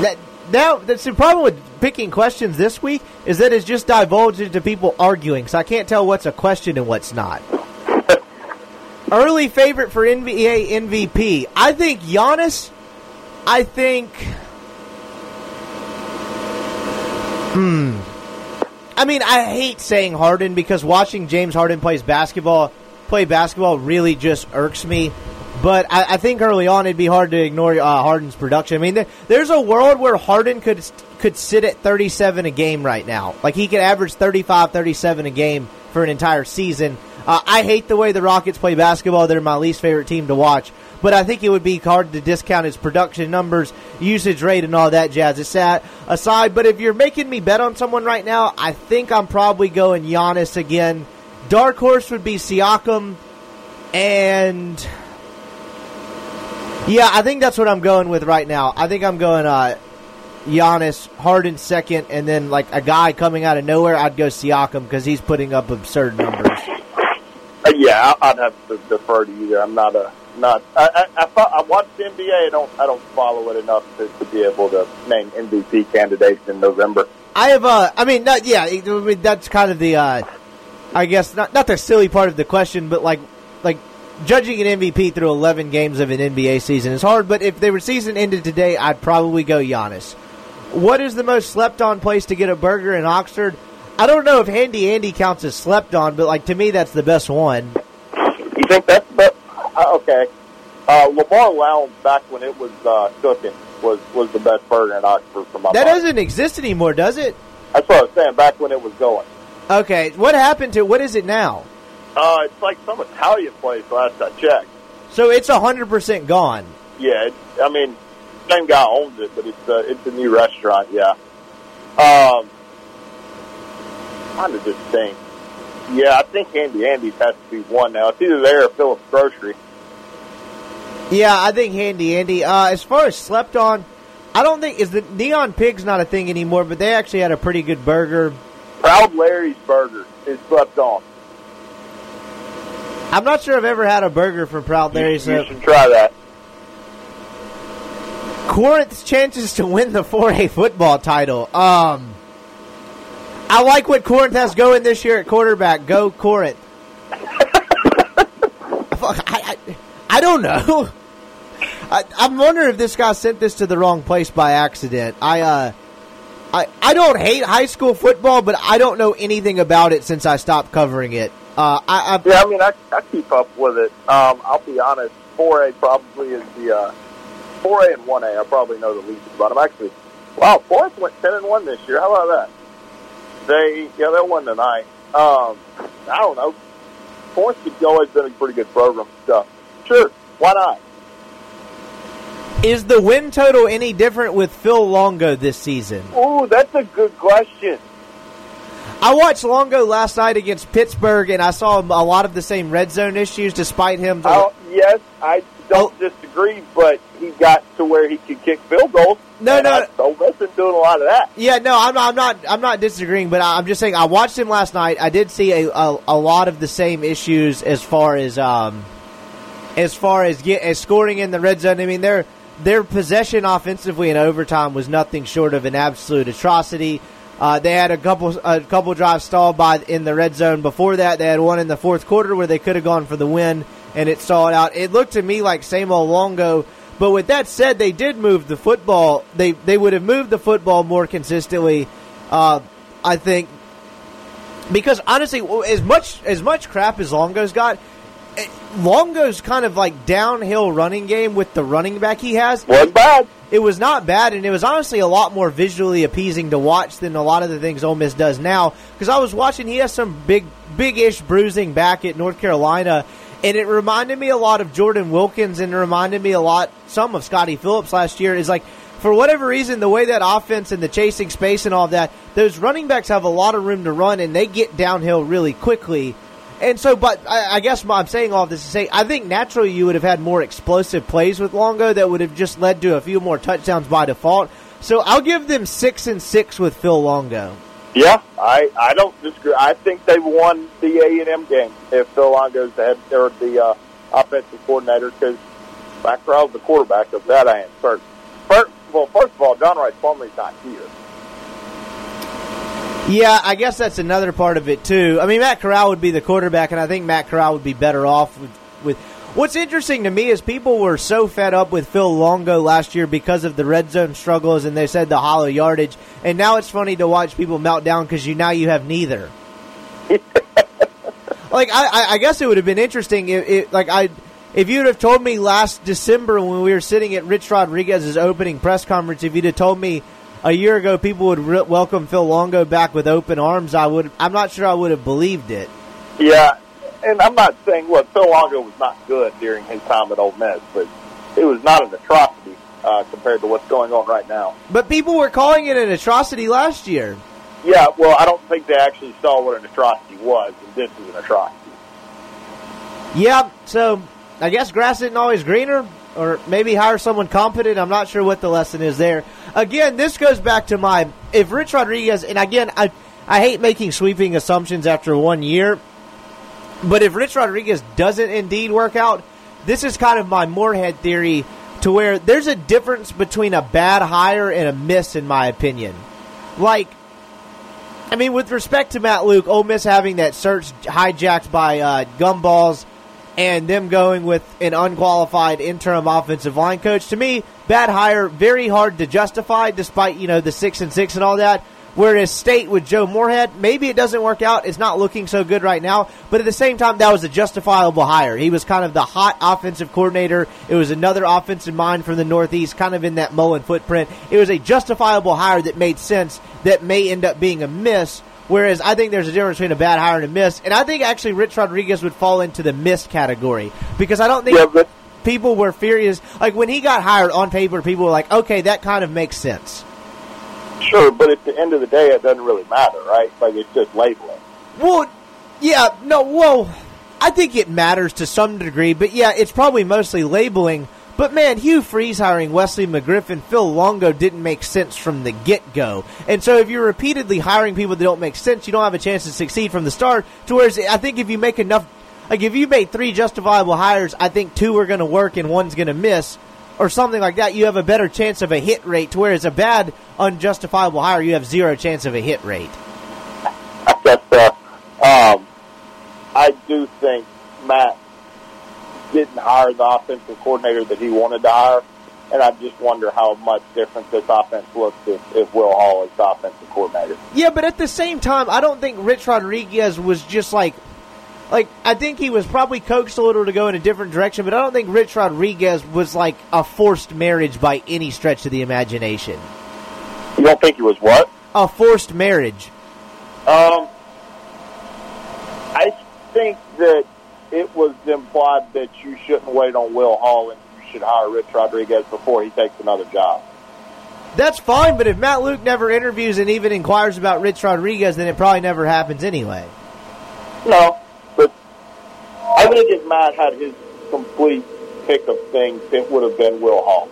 That, now, that's the problem with picking questions this week is that it's just divulged into people arguing, so I can't tell what's a question and what's not. Early favorite for NBA MVP. I think Giannis. I think. Hmm. I mean, I hate saying Harden because watching James Harden plays basketball, play basketball really just irks me. But I, I think early on it'd be hard to ignore uh, Harden's production. I mean, there, there's a world where Harden could could sit at 37 a game right now. Like he could average 35, 37 a game for an entire season. Uh, I hate the way the Rockets play basketball. They're my least favorite team to watch. But I think it would be hard to discount his production numbers, usage rate, and all that jazz aside. aside. But if you're making me bet on someone right now, I think I'm probably going Giannis again. Dark horse would be Siakam, and yeah, I think that's what I'm going with right now. I think I'm going uh, Giannis, Harden second, and then like a guy coming out of nowhere. I'd go Siakam because he's putting up absurd numbers. Uh, yeah, I'd have to defer to you there. I'm not a not. I I, I, I watch the NBA. I don't I don't follow it enough to, to be able to name MVP candidates in November. I have uh I mean not yeah, I mean, that's kind of the uh I guess not not the silly part of the question, but like like judging an MVP through 11 games of an NBA season is hard, but if the season ended today, I'd probably go Giannis. What is the most slept on place to get a burger in Oxford? I don't know if Handy Andy counts as slept on, but like to me that's the best one. You think that's but uh, okay? Uh, Lamar Lounge back when it was uh, cooking was was the best burger in Oxford for my. That money. doesn't exist anymore, does it? That's what I was saying. Back when it was going. Okay, what happened to what is it now? Uh, it's like some Italian place last I checked. So it's hundred percent gone. Yeah, it, I mean, same guy owns it, but it's uh, it's a new restaurant. Yeah. Um, trying to just think. Yeah, I think Handy Andy's has to be one now. It's either there or Phillips Grocery. Yeah, I think Handy Andy. Uh, as far as slept on, I don't think is the Neon Pig's not a thing anymore, but they actually had a pretty good burger. Proud Larry's Burger is slept on. I'm not sure I've ever had a burger from Proud Larry's. You, you should try that. Corinth's chances to win the 4A football title. Um, I like what Corinth has going this year at quarterback. Go Corinth. I, I, I don't know. I, I'm wondering if this guy sent this to the wrong place by accident. I, uh, I, I don't hate high school football, but I don't know anything about it since I stopped covering it. Uh, I, I, Yeah, I mean, I, I keep up with it. Um, I'll be honest, 4A probably is the uh, 4A and 1A. I probably know the least about them. Actually, wow, Forest went 10 and 1 this year. How about that? They, yeah, they won tonight. Um, I don't know. Forest has always been a pretty good program stuff. Sure, why not? Is the win total any different with Phil Longo this season? Ooh, that's a good question. I watched Longo last night against Pittsburgh, and I saw a lot of the same red zone issues, despite him. Oh, yes, I don't disagree, but he got to where he could kick field goals. No, no. I, Ole Miss been doing a lot of that. Yeah, no, I'm, I'm not. I'm not disagreeing, but I'm just saying I watched him last night. I did see a, a, a lot of the same issues as far as um, as far as get as scoring in the red zone. I mean, their their possession offensively in overtime was nothing short of an absolute atrocity. Uh, they had a couple a couple drives stalled by in the red zone. Before that, they had one in the fourth quarter where they could have gone for the win, and it stalled out. It looked to me like same old Longo. But with that said, they did move the football. They they would have moved the football more consistently. Uh, I think because honestly, as much as much crap as Longo's got, Longo's kind of like downhill running game with the running back he has. Wasn't bad. It was not bad, and it was honestly a lot more visually appeasing to watch than a lot of the things Ole Miss does now. Because I was watching, he has some big, big-ish bruising back at North Carolina, and it reminded me a lot of Jordan Wilkins, and it reminded me a lot some of Scotty Phillips last year. Is like for whatever reason, the way that offense and the chasing space and all that, those running backs have a lot of room to run, and they get downhill really quickly. And so, but I, I guess I'm saying all this to say, I think naturally you would have had more explosive plays with Longo that would have just led to a few more touchdowns by default. So I'll give them six and six with Phil Longo. Yeah, I, I don't disagree. I think they won the A and M game if Phil Longo's the head or the uh, offensive coordinator because back row the quarterback of that I am certain. First, well, first of all, John Rhys Plumlee's not here. Yeah, I guess that's another part of it too. I mean, Matt Corral would be the quarterback, and I think Matt Corral would be better off with. with What's interesting to me is people were so fed up with Phil Longo last year because of the red zone struggles, and they said the hollow yardage. And now it's funny to watch people melt down because you now you have neither. like I, I, guess it would have been interesting if, if like I. If you'd have told me last December when we were sitting at Rich Rodriguez's opening press conference, if you'd have told me a year ago people would re- welcome Phil Longo back with open arms, I would. I'm not sure I would have believed it. Yeah, and I'm not saying look, Phil Longo was not good during his time at Ole Miss, but it was not an atrocity uh, compared to what's going on right now. But people were calling it an atrocity last year. Yeah, well, I don't think they actually saw what an atrocity was, and this is an atrocity. Yeah, so I guess grass isn't always greener, or maybe hire someone competent. I'm not sure what the lesson is there. Again, this goes back to my if Rich Rodriguez, and again, I I hate making sweeping assumptions after one year, but if Rich Rodriguez doesn't indeed work out, this is kind of my Moorhead theory to where there's a difference between a bad hire and a miss, in my opinion. Like, I mean, with respect to Matt Luke, Ole Miss having that search hijacked by uh, gumballs and them going with an unqualified interim offensive line coach, to me, bad hire, very hard to justify, despite you know the six and six and all that. Whereas State with Joe Moorhead, maybe it doesn't work out. It's not looking so good right now. But at the same time, that was a justifiable hire. He was kind of the hot offensive coordinator. It was another offensive mind from the Northeast, kind of in that Mullen footprint. It was a justifiable hire that made sense that may end up being a miss. Whereas I think there's a difference between a bad hire and a miss. And I think actually Rich Rodriguez would fall into the miss category. Because I don't think Yeah, but people were furious. Like when he got hired on paper, people were like, "Okay, that kind of makes sense." Sure, but at the end of the day, it doesn't really matter, right? Like it's just labeling. Well, yeah, no, well, I think it matters to some degree, but yeah, it's probably mostly labeling. But man, Hugh Freeze hiring Wesley McGriff, Phil Longo didn't make sense from the get go. And so if you're repeatedly hiring people that don't make sense, you don't have a chance to succeed from the start. To whereas I think if you make enough, like if you made three justifiable hires, I think two are going to work and one's going to miss, or something like that. You have a better chance of a hit rate. To whereas a bad unjustifiable hire, you have zero chance of a hit rate. Guess. Uh, um, I do think Matt didn't hire the offensive coordinator that he wanted to hire. And I just wonder how much different this offense looks if, if Will Hall is the offensive coordinator. Yeah, but at the same time, I don't think Rich Rodriguez was just like, like I think he was probably coaxed a little to go in a different direction, but I don't think Rich Rodriguez was like a forced marriage by any stretch of the imagination. You don't think he was what? A forced marriage. Um, I think that it was implied that you shouldn't wait on Will Hall and you should hire Rich Rodriguez before he takes another job. That's fine, but if Matt Luke never interviews and even inquires about Rich Rodriguez, then it probably never happens anyway. No, but I think if Matt had his complete pick of things, it would have been Will Hall.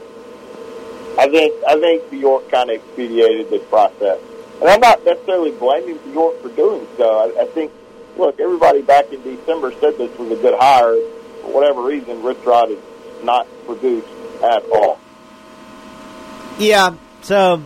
I think I think Bjork kind of expedited this process, and I'm not necessarily blaming Bjork for doing so. I, I think look, everybody back in December said this was a good hire. For whatever reason, Rich Rod has not produced at all. Yeah, so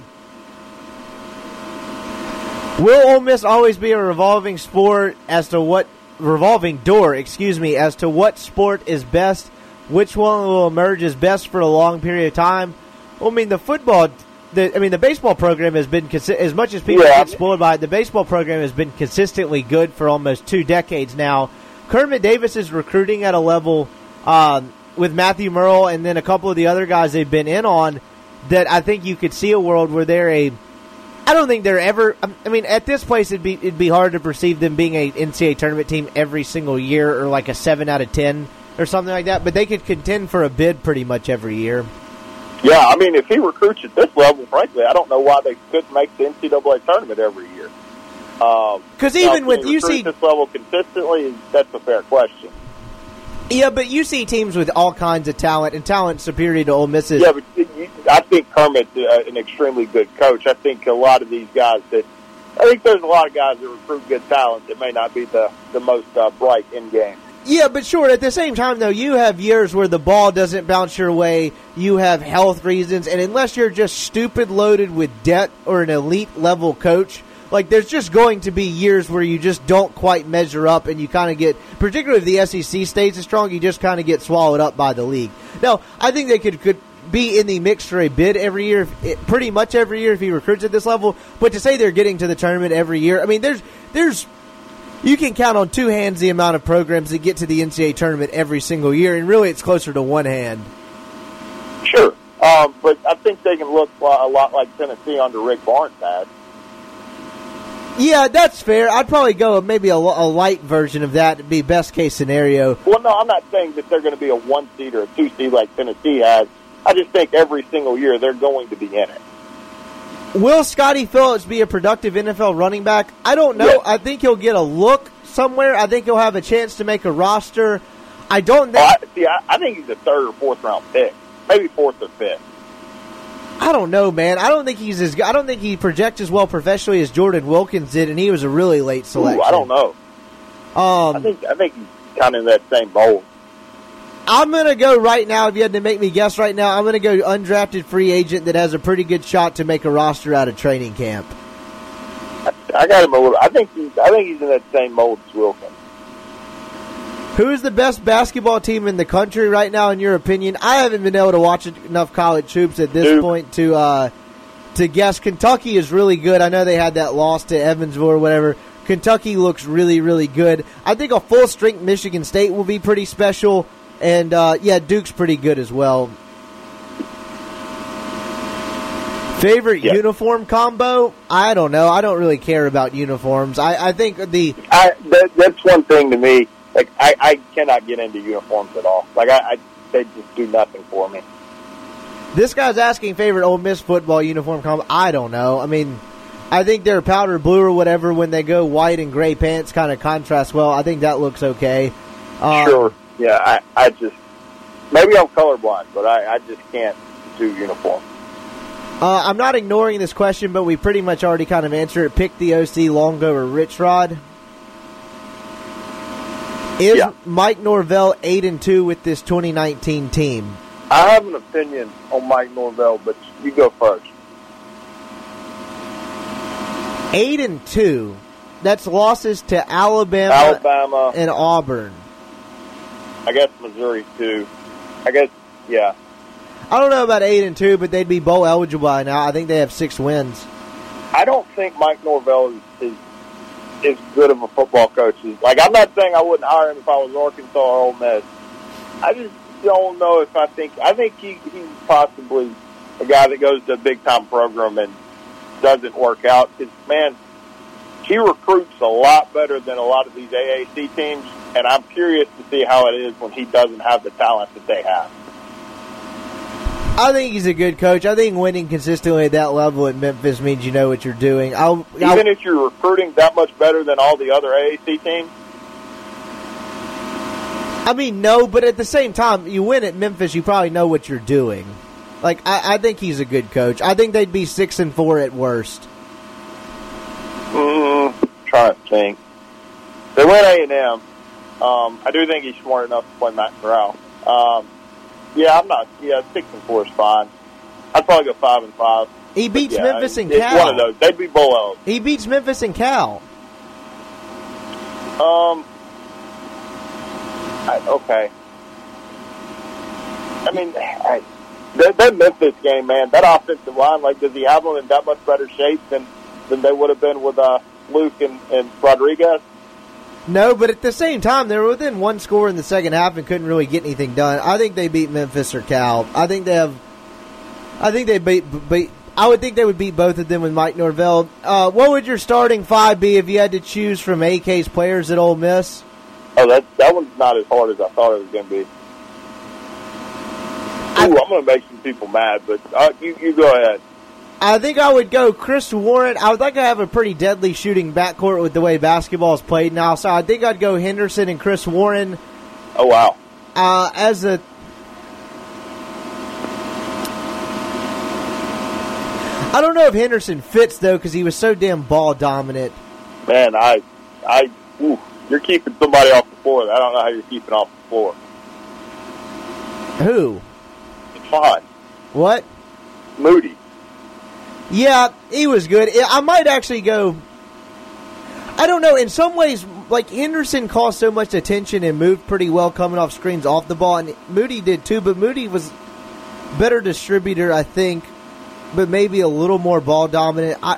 will Ole Miss always be a revolving sport as to what revolving door, excuse me, as to what sport is best, which one will emerge as best for a long period of time? Well, I mean, the football the I mean the baseball program has been consi- as much as people Yeah. get spoiled by it. The baseball program has been consistently good for almost two decades now. Kermit Davis is recruiting at a level um, with Matthew Murrell and then a couple of the other guys they've been in on that I think you could see a world where they're a. I don't think they're ever. I mean, at this place, it'd be it'd be hard to perceive them being a NCAA tournament team every single year, or like a seven out of ten, or something like that. But they could contend for a bid pretty much every year. Yeah, I mean, if he recruits at this level, frankly, I don't know why they couldn't make the NCAA tournament every year. Um, Because now, even with recruit UC, this level consistently, that's a fair question. yeah, but you see teams with all kinds of talent and talent superior to Ole Miss's. Yeah, but you, I think Kermit's uh, an extremely good coach. I think a lot of these guys that I think there's a lot of guys that recruit good talent that may not be the the most uh, bright in game. Yeah, but sure. At the same time, though, you have years where the ball doesn't bounce your way. You have health reasons, and unless you're just stupid loaded with debt or an elite level coach, like there's just going to be years where you just don't quite measure up, and you kind of get, particularly if the SEC stays as strong, you just kind of get swallowed up by the league. Now, I think they could could be in the mix for a bid every year, pretty much every year if he recruits at this level. But to say they're getting to the tournament every year, I mean, there's there's you can count on two hands the amount of programs that get to the NCAA tournament every single year, and really it's closer to one hand. Sure, um, but I think they can look a lot like Tennessee under Rick Barnes had. Yeah, that's fair. I'd probably go maybe a, a light version of that to be best case scenario. Well, no, I'm not saying that they're going to be a one seed or a two seed like Tennessee has. I just think every single year they're going to be in it. Will Scotty Phillips be a productive NFL running back? I don't know. I think he'll get a look somewhere. I think he'll have a chance to make a roster. I don't think. Oh, I, see, I, I think he's a third or fourth round pick, maybe fourth or fifth. I don't know, man. I don't think he's as. I don't think he projects as well professionally as Jordan Wilkins did, and he was a really late Ooh, selection. I don't know. Um, I think I think he's kind of in that same mold. I'm gonna go right now. If you had to make me guess right now, I'm gonna go undrafted free agent that has a pretty good shot to make a roster out of training camp. I got him a little. I think he's. I think he's in that same mold as Wilkins. Who is the best basketball team in the country right now, in your opinion? I haven't been able to watch enough college hoops at this Duke. point to uh, to guess. Kentucky is really good. I know they had that loss to Evansville or whatever. Kentucky looks really, really good. I think a full strength Michigan State will be pretty special, and uh, yeah, Duke's pretty good as well. Favorite Yeah. uniform combo? I don't know. I don't really care about uniforms. I, I think the I that, that's one thing to me. Like I, I cannot get into uniforms at all. Like I, I they just do nothing for me. This guy's asking favorite Ole Miss football uniform combo. I don't know. I mean, I think their powder blue or whatever when they go white and gray pants kind of contrast well. I think that looks okay. Uh, sure. Yeah, I, I just maybe I'm colorblind, but I, I just can't do uniform. Uh, I'm not ignoring this question, but we pretty much already kind of answered it. Pick the OC Longo or Rich Rod. Is yeah. Mike Norvell eight and two with this 2019 team? I have an opinion on Mike Norvell, but you go first. Eight and two. That's losses to Alabama, Alabama, and Auburn. I guess Missouri too. I guess yeah. I don't know about eight and two, but they'd be bowl eligible by now. I think they have six wins. I don't think Mike Norvell is, is is good of a football coach. Like I'm not saying I wouldn't hire him if I was Arkansas or Ole Miss. I just don't know if I think I think he he's possibly a guy that goes to a big time program and doesn't work out. Because man, he recruits a lot better than a lot of these AAC teams, and I'm curious to see how it is when he doesn't have the talent that they have. I think he's a good coach. I think winning consistently at that level at Memphis means you know what you're doing. I'll, Even I'll, if you're recruiting that much better than all the other AAC teams? I mean, no, but at the same time, you win at Memphis, you probably know what you're doing. Like, I, I think he's a good coach. I think they'd be six and four at worst. Mm, trying to think. They went A and M. Um, I do think he's smart enough to play Matt Corral. Um, yeah, I'm not. Yeah, six and four is fine. I'd probably go five and five. He beats yeah, Memphis and Cal. One of those. They'd be bowl eligible. He beats Memphis and Cal. Um, I, okay. I mean, I, that, that Memphis game, man, that offensive line, like, does he have them in that much better shape than than they would have been with uh, Luke and, and Rodriguez? No, but at the same time, they were within one score in the second half and couldn't really get anything done. I think they beat Memphis or Cal. I think they have. I think they beat. beat I would think they would beat both of them with Mike Norvell. Uh, what would your starting five be if you had to choose from AK's players at Ole Miss? Oh, that that one's not as hard as I thought it was going to be. Ooh, I, am going to make some people mad, but uh, you you go ahead. I think I would go Chris Warren. I would like to have a pretty deadly shooting backcourt with the way basketball is played now. So I think I'd go Henderson and Chris Warren. Oh wow! Uh, as a I don't know if Henderson fits though because he was so damn ball dominant. Man, I, I, ooh, you're keeping somebody off the floor. I don't know how you're keeping off the floor. Who? Fine. What? Moody. Yeah, he was good. I might actually go. I don't know. In some ways, like Henderson caused so much attention and moved pretty well coming off screens off the ball, and Moody did too. But Moody was better distributor, I think but maybe a little more ball dominant. I,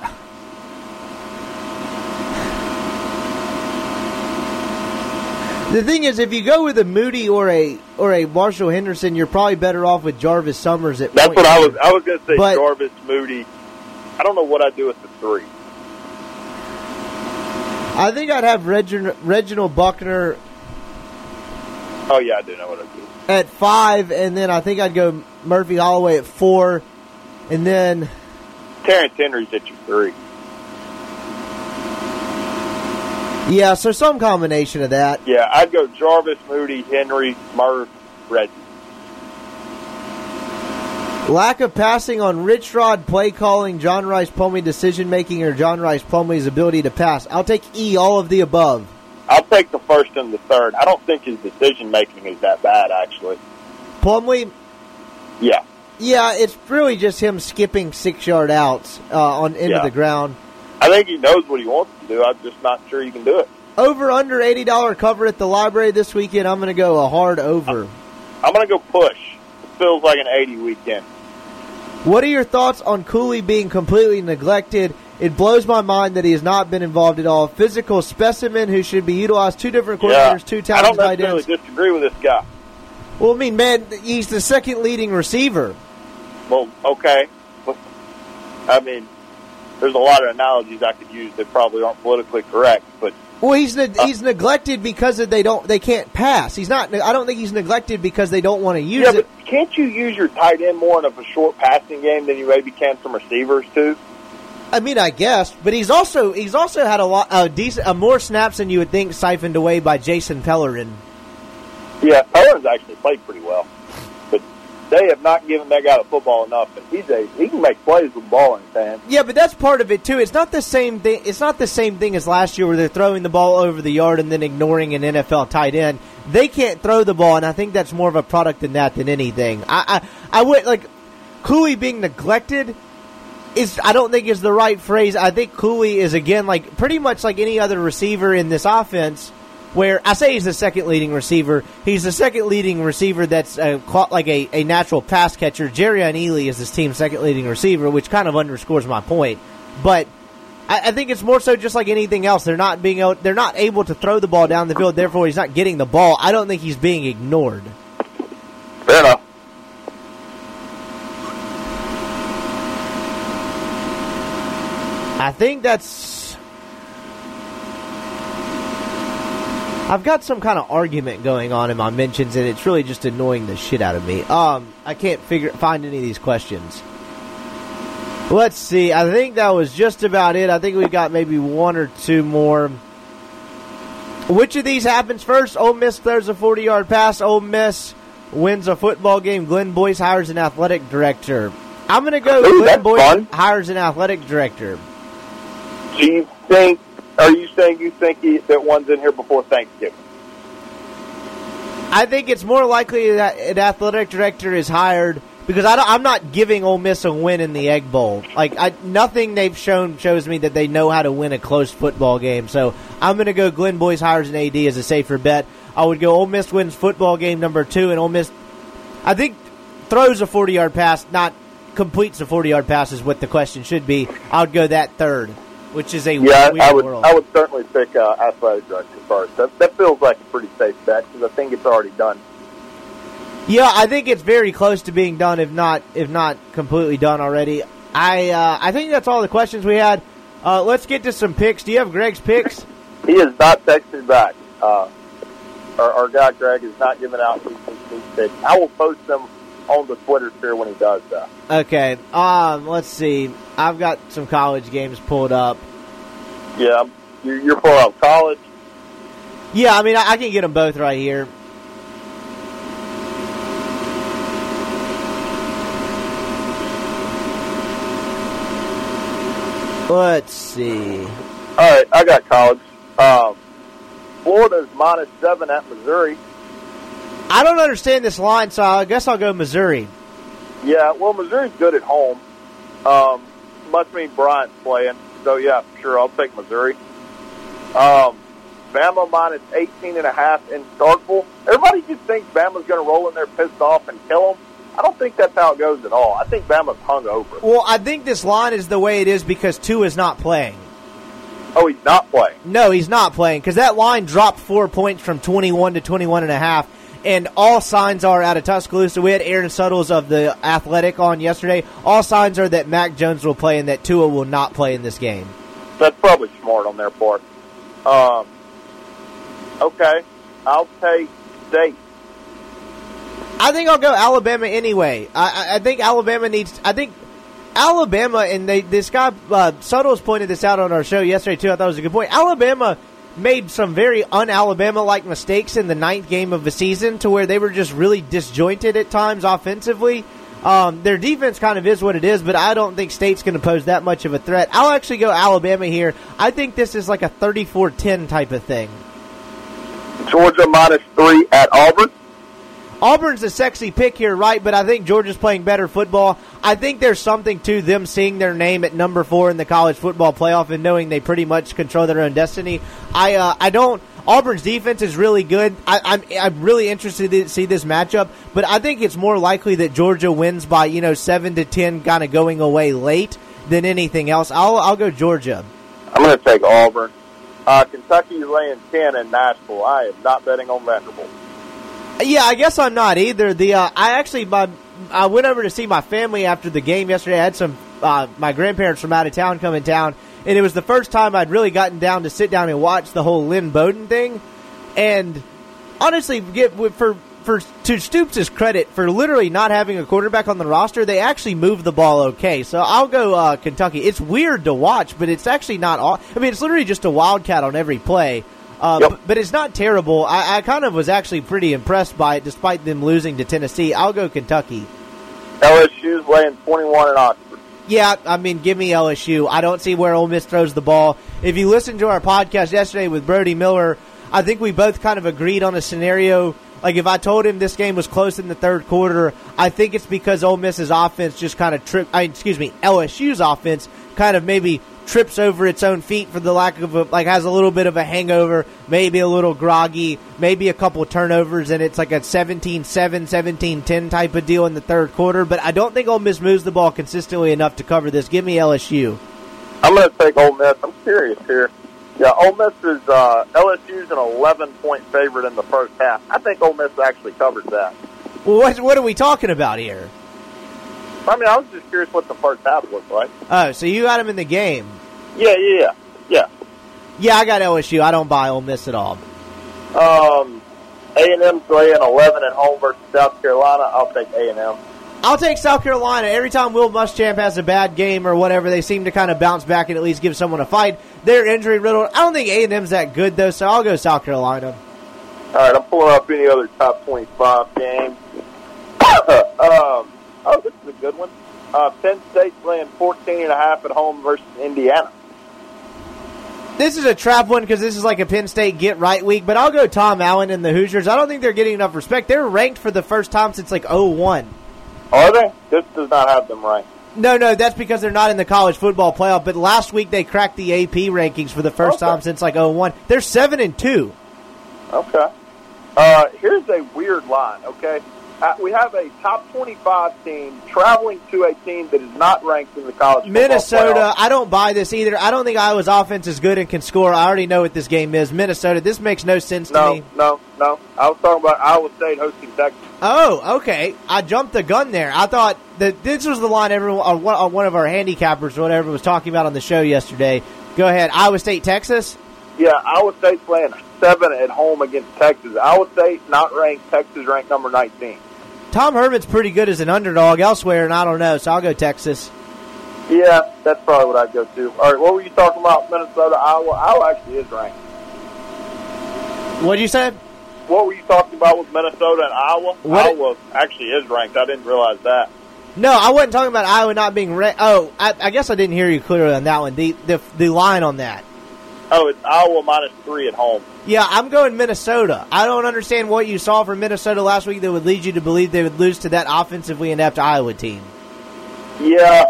the thing is, if you go with a Moody or a or a Marshall Henderson, you're probably better off with Jarvis Summers at. That's what I was. I was going to say but, Jarvis Moody. I don't know what I'd do with the three. I think I'd have Reginald, Reginald Buckner. Oh yeah, I do know what I'd do. At five, and then I think I'd go Murphy Holloway at four, and then Terrence Henry's at your three. Yeah, so some combination of that. Yeah, I'd go Jarvis, Moody, Henry, Murph, Reggie. Lack of passing on Rich Rod, play calling, John Rhys Plumlee decision making, or John Rhys Plumlee's ability to pass. I'll take E, all of the above. I'll take the first and the third. I don't think his decision making is that bad, actually. Plumlee? Yeah. Yeah, it's really just him skipping six yard outs uh, on into yeah. the ground. I think he knows what he wants to do. I'm just not sure he can do it. Over under eighty dollar cover at the library this weekend. I'm going to go a hard over. I'm going to go push. It feels like an eighty weekend. What are your thoughts on Cooley being completely neglected? It blows my mind that he has not been involved at all. Physical specimen who should be utilized. Two different coordinators, yeah. two talented I don't necessarily disagree with this guy. Well, I mean, man, he's the second leading receiver. Well, okay. I mean, there's a lot of analogies I could use that probably aren't politically correct, but Well, he's ne- uh, he's neglected because of they don't they can't pass. He's not. I don't think he's neglected because they don't want to use Yeah, it. but can't you use your tight end more in a short passing game than you maybe can some receivers too? I mean, I guess, but he's also he's also had a lot a decent a more snaps than you would think siphoned away by Jason Pellerin. Yeah, Pellerin's actually played pretty well, they have not given that guy the football enough. And he's a he can make plays with the ball in his hand. Yeah, but that's part of it too. It's not the same thing. It's not the same thing as last year where they're throwing the ball over the yard and then ignoring an NFL tight end. They can't throw the ball, and I think that's more of a product than that than anything. I I, I would like Cooley being neglected is I don't think is the right phrase. I think Cooley is again like pretty much like any other receiver in this offense. Where I say he's the second leading receiver, he's the second leading receiver that's uh, caught like a, a natural pass catcher. Jerrion Ealy is this team's second leading receiver, which kind of underscores my point. But I, I think it's more so just like anything else. They're not being able, they're not able to throw the ball down the field. Therefore, he's not getting the ball. I don't think he's being ignored. Fair enough. I think that's. I've got some kind of argument going on in my mentions, and it's really just annoying the shit out of me. Um, I can't figure find any of these questions. Let's see. I think that was just about it. I think we got maybe one or two more. Which of these happens first? Ole Miss throws a 40 yard pass. Ole Miss wins a football game. Glenn Boyce hires an athletic director. I'm going to go Ooh, Glenn Boyce fun. hires an athletic director. Do you think? Are you saying you think he, that one's in here before Thanksgiving? I think it's more likely that an athletic director is hired because I I'm not giving Ole Miss a win in the Egg Bowl. Like I, nothing they've shown shows me that they know how to win a close football game. So I'm going to go Glenn Boyce hires an AD as a safer bet. I would go Ole Miss wins football game number two, and Ole Miss, I think, throws a 40 yard pass, not completes a 40 yard pass is what the question should be. I would go that third, which is a Yeah, weird I would. world. I would certainly pick uh, athletic director first. That, that feels like a pretty safe bet because I think it's already done. Yeah, I think it's very close to being done, if not if not completely done already. I uh, I think that's all the questions we had. Uh, let's get to some picks. Do you have Greg's picks? He has not texted back. Uh, our, our guy Greg is not giving out his picks. I will post them on the Twitter sphere when he does that. Okay. Um, let's see. I've got some college games pulled up. Yeah, you're, you're pulling out college. Yeah, I mean I, I can get them both right here. Let's see. All right, I got college. Um, Florida's minus seven at Missouri. I don't understand this line, so I guess I'll go Missouri. Yeah, well, Missouri's good at home. Um, must mean Bryant's playing. So, yeah, sure, I'll take Missouri. Um, Bama minus 18 and a half in Starkville. Everybody just thinks Bama's going to roll in there pissed off and kill them. I don't think that's how it goes at all. I think Bama's hung over. Well, I think this line is the way it is because Tua is not playing. Oh, he's not playing. No, he's not playing because that line dropped four points from 21 to 21 and a half. And all signs are out of Tuscaloosa. We had Aaron Suttles of the Athletic on yesterday. All signs are that Mac Jones will play and that Tua will not play in this game. That's probably smart on their part. Um, okay, I'll take State. I think I'll go Alabama anyway. I, I, I think Alabama needs. I think Alabama and they this guy uh, Suttles pointed this out on our show yesterday too. I thought it was a good point. Alabama made some very un-Alabama like mistakes in the ninth game of the season to where they were just really disjointed at times offensively. Um, their defense kind of is what it is, but I don't think State's going to pose that much of a threat. I'll actually go Alabama here. I think this is like a 34-10 type of thing. Georgia minus three at Auburn. Auburn's a sexy pick here, right? But I think Georgia's playing better football. I think there's something to them seeing their name at number four in the college football playoff and knowing they pretty much control their own destiny. I uh, I don't. Auburn's defense is really good. I, I'm I'm really interested to see this matchup, but I think it's more likely that Georgia wins by you know seven to ten, kind of going away late than anything else. I'll I'll go Georgia. I'm going to take Auburn. Uh, Kentucky's laying 10 in Nashville. I am not betting on Vanderbilt. Yeah, I guess I'm not either. The uh, I actually my I went over to see my family after the game yesterday. I had some uh, my grandparents from out of town come in town, and it was the first time I'd really gotten down to sit down and watch the whole Lynn Bowden thing. And honestly, get for for to Stoops' credit for literally not having a quarterback on the roster, they actually moved the ball okay. So I'll go uh, Kentucky. It's weird to watch, but it's actually not. All, I mean, it's literally just a wildcat on every play. Uh, Yep. but, but it's not terrible. I, I kind of was actually pretty impressed by it, despite them losing to Tennessee. I'll go Kentucky. LSU's laying 21 in Oxford. Yeah, I mean, give me LSU. I don't see where Ole Miss throws the ball. If you listened to our podcast yesterday with Brody Miller, I think we both kind of agreed on a scenario. Like if I told him this game was close in the third quarter, I think it's because Ole Miss's offense just kind of tripped. I mean, excuse me, LSU's offense kind of maybe trips over its own feet for the lack of a, like has a little bit of a hangover, maybe a little groggy, maybe a couple turnovers, and it's like a 17-7, 17-10 type of deal in the third quarter. But I don't think Ole Miss moves the ball consistently enough to cover this. Give me LSU. I'm going to take Ole Miss. I'm serious here. Yeah, Ole Miss is uh, LSU's an 11 point favorite in the first half. I think Ole Miss actually covers that. Well, what what are we talking about here? I mean, I was just curious what the first half looked like. Oh, so you got him in the game? Yeah, yeah, yeah. yeah. Yeah, I got LSU. I don't buy Ole Miss at all. Um, A and M's laying 11 at home versus South Carolina. I'll take A and M. I'll take South Carolina. Every time Will Muschamp has a bad game or whatever, they seem to kind of bounce back and at least give someone a fight. They're injury riddled. I don't think A and M's that good though, so I'll go South Carolina. All right, I'm pulling up any other top 25 games. um, oh, this is a good one. Uh, Penn State's playing 14 and a half at home versus Indiana. This is a trap one because this is like a Penn State get right week, but I'll go Tom Allen and the Hoosiers. I don't think they're getting enough respect. They're ranked for the first time since like 01. Are they? This does not have them ranked. No, no, that's because they're not in the college football playoff. But last week they cracked the AP rankings for the first Okay. time since like 01. They're seven and two. Okay. Uh, here's a weird line, okay? Uh, we have a top 25 team traveling to a team that is not ranked in the college Minnesota. I don't buy this either. I don't think Iowa's offense is good and can score. I already know what this game is. Minnesota, this makes no sense to No, me. no, no. I was talking about Iowa State hosting Texas. Oh, okay. I jumped the gun there. I thought that this was the line everyone, or one, one of our handicappers or whatever was talking about on the show yesterday. Go ahead. Iowa State, Texas. Yeah, Iowa State's playing seven at home against Texas. Iowa State not ranked. Texas ranked number 19. Tom Herman's pretty good as an underdog elsewhere, and I don't know, so I'll go Texas. Yeah, that's probably what I'd go to. All right, what were you talking about? Minnesota, Iowa. Iowa actually is ranked. What'd you say? What were you talking about with Minnesota and Iowa? What- Iowa actually is ranked. I didn't realize that. No, I wasn't talking about Iowa not being ranked. Oh, I, I guess I didn't hear you clearly on that one. The, the the line on that. Oh, it's Iowa minus three at home. Yeah, I'm going Minnesota. I don't understand what you saw from Minnesota last week that would lead you to believe they would lose to that offensively inept Iowa team. Yeah,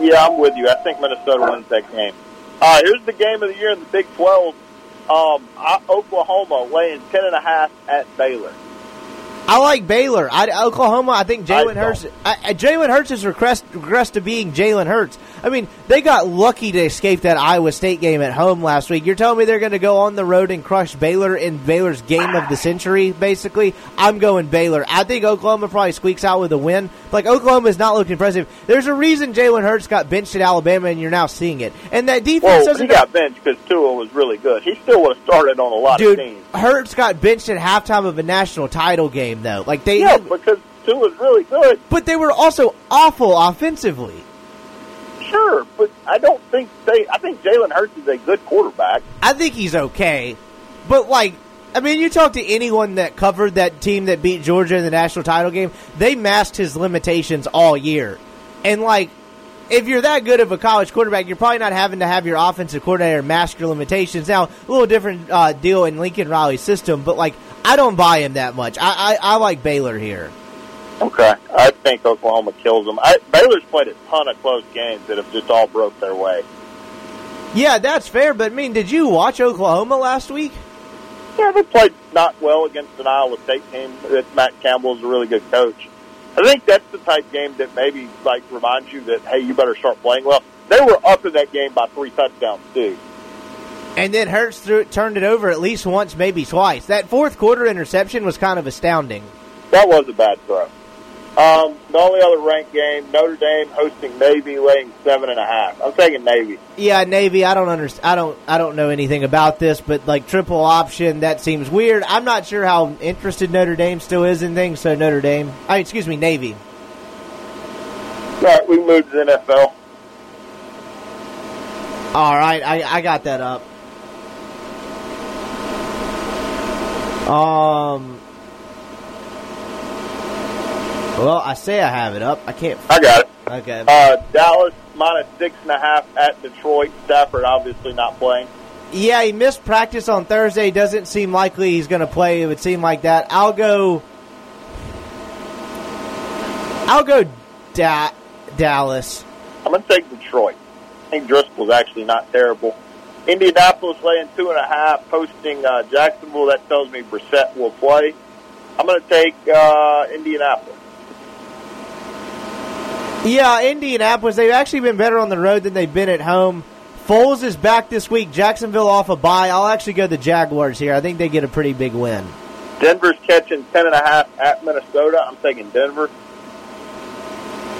yeah, I'm with you. I think Minnesota wins that game. Uh, here's the game of the year in the Big 12. Um, I- Oklahoma laying ten and a half at Baylor. I like Baylor. I, Oklahoma. I think Jalen Hurts. don't. I, I- Jalen Hurts has regressed, regressed to being Jalen Hurts. I mean, they got lucky to escape that Iowa State game at home last week. You're telling me they're going to go on the road and crush Baylor in Baylor's game of the century? Basically, I'm going Baylor. I think Oklahoma probably squeaks out with a win. Like Oklahoma is not looking impressive. There's a reason Jalen Hurts got benched at Alabama, and you're now seeing it. And that defense Well, doesn't. he got benched because Tua was really good. He still would have started on a lot Dude, of teams. Hurts got benched at halftime of a national title game, though. Like they, Yeah, because Tua was really good. but they were also awful offensively. Sure, but I don't think they. I think Jalen Hurts is a good quarterback. I think he's okay, but like, I mean, you talk to anyone that covered that team that beat Georgia in the national title game, they masked his limitations all year, and like. If you're that good of a college quarterback, you're probably not having to have your offensive coordinator mask your limitations. Now, a little different uh, deal in Lincoln Riley's system, but like I don't buy him that much. I, I, I like Baylor here. Okay, I think Oklahoma kills them. I, Baylor's played a ton of close games that have just all broke their way. Yeah, that's fair. But I mean, did you watch Oklahoma last week? Yeah, they played not well against an Iowa State team. That Matt Campbell is a really good coach. I think that's the type game that maybe like reminds you that hey, you better start playing well. They were up in that game by three touchdowns too. And then Hurts threw, turned it over at least once, maybe twice. That fourth quarter interception was kind of astounding. That was a bad throw. Um, the only other ranked game, Notre Dame hosting Navy, laying seven and a half. I'm taking Navy. Yeah, Navy. I don't understand. I don't. I don't know anything about this, but like triple option, that seems weird. I'm not sure how interested Notre Dame still is in things. So Notre Dame. I excuse me, Navy. All right, we moved to the NFL. All right, I I got that up. Um. Well, I say I have it up. I can't. I got it. Okay. Uh, Dallas minus six and a half at Detroit. Stafford obviously not playing. Yeah, he missed practice on Thursday. Doesn't seem likely he's going to play. It would seem like that. I'll go. I'll go da- Dallas. I'm going to take Detroit. I think Driskel's actually not terrible. Indianapolis laying two and a half, posting uh, Jacksonville. That tells me Brissett will play. I'm going to take uh, Indianapolis. Yeah, Indianapolis. They've actually been better on the road than they've been at home. Foles is back this week. Jacksonville off a bye. I'll actually go the Jaguars here. I think they get a pretty big win. Denver's catching ten and a half at Minnesota. I'm taking Denver.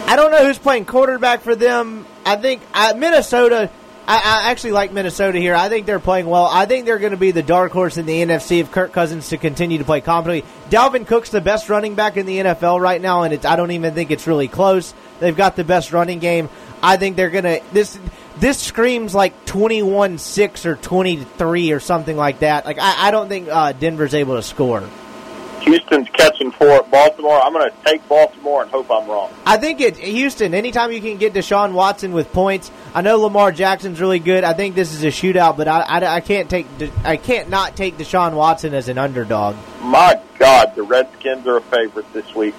I don't know who's playing quarterback for them. I think uh, Minnesota. I, I actually like Minnesota here. I think they're playing well. I think they're going to be the dark horse in the NFC if Kirk Cousins to continue to play competently. Dalvin Cook's the best running back in the NFL right now, and I don't even think it's really close. They've got the best running game. I think they're going to this. This screams like 21-6 or 23 or something like that. Like I, I don't think uh, Denver's able to score. Houston's catching four at Baltimore. I'm going to take Baltimore and hope I'm wrong. I think it Houston. Anytime you can get Deshaun Watson with points, I know Lamar Jackson's really good. I think this is a shootout, but I, I, I can't take I can't not take Deshaun Watson as an underdog. My God, the Redskins are a favorite this week.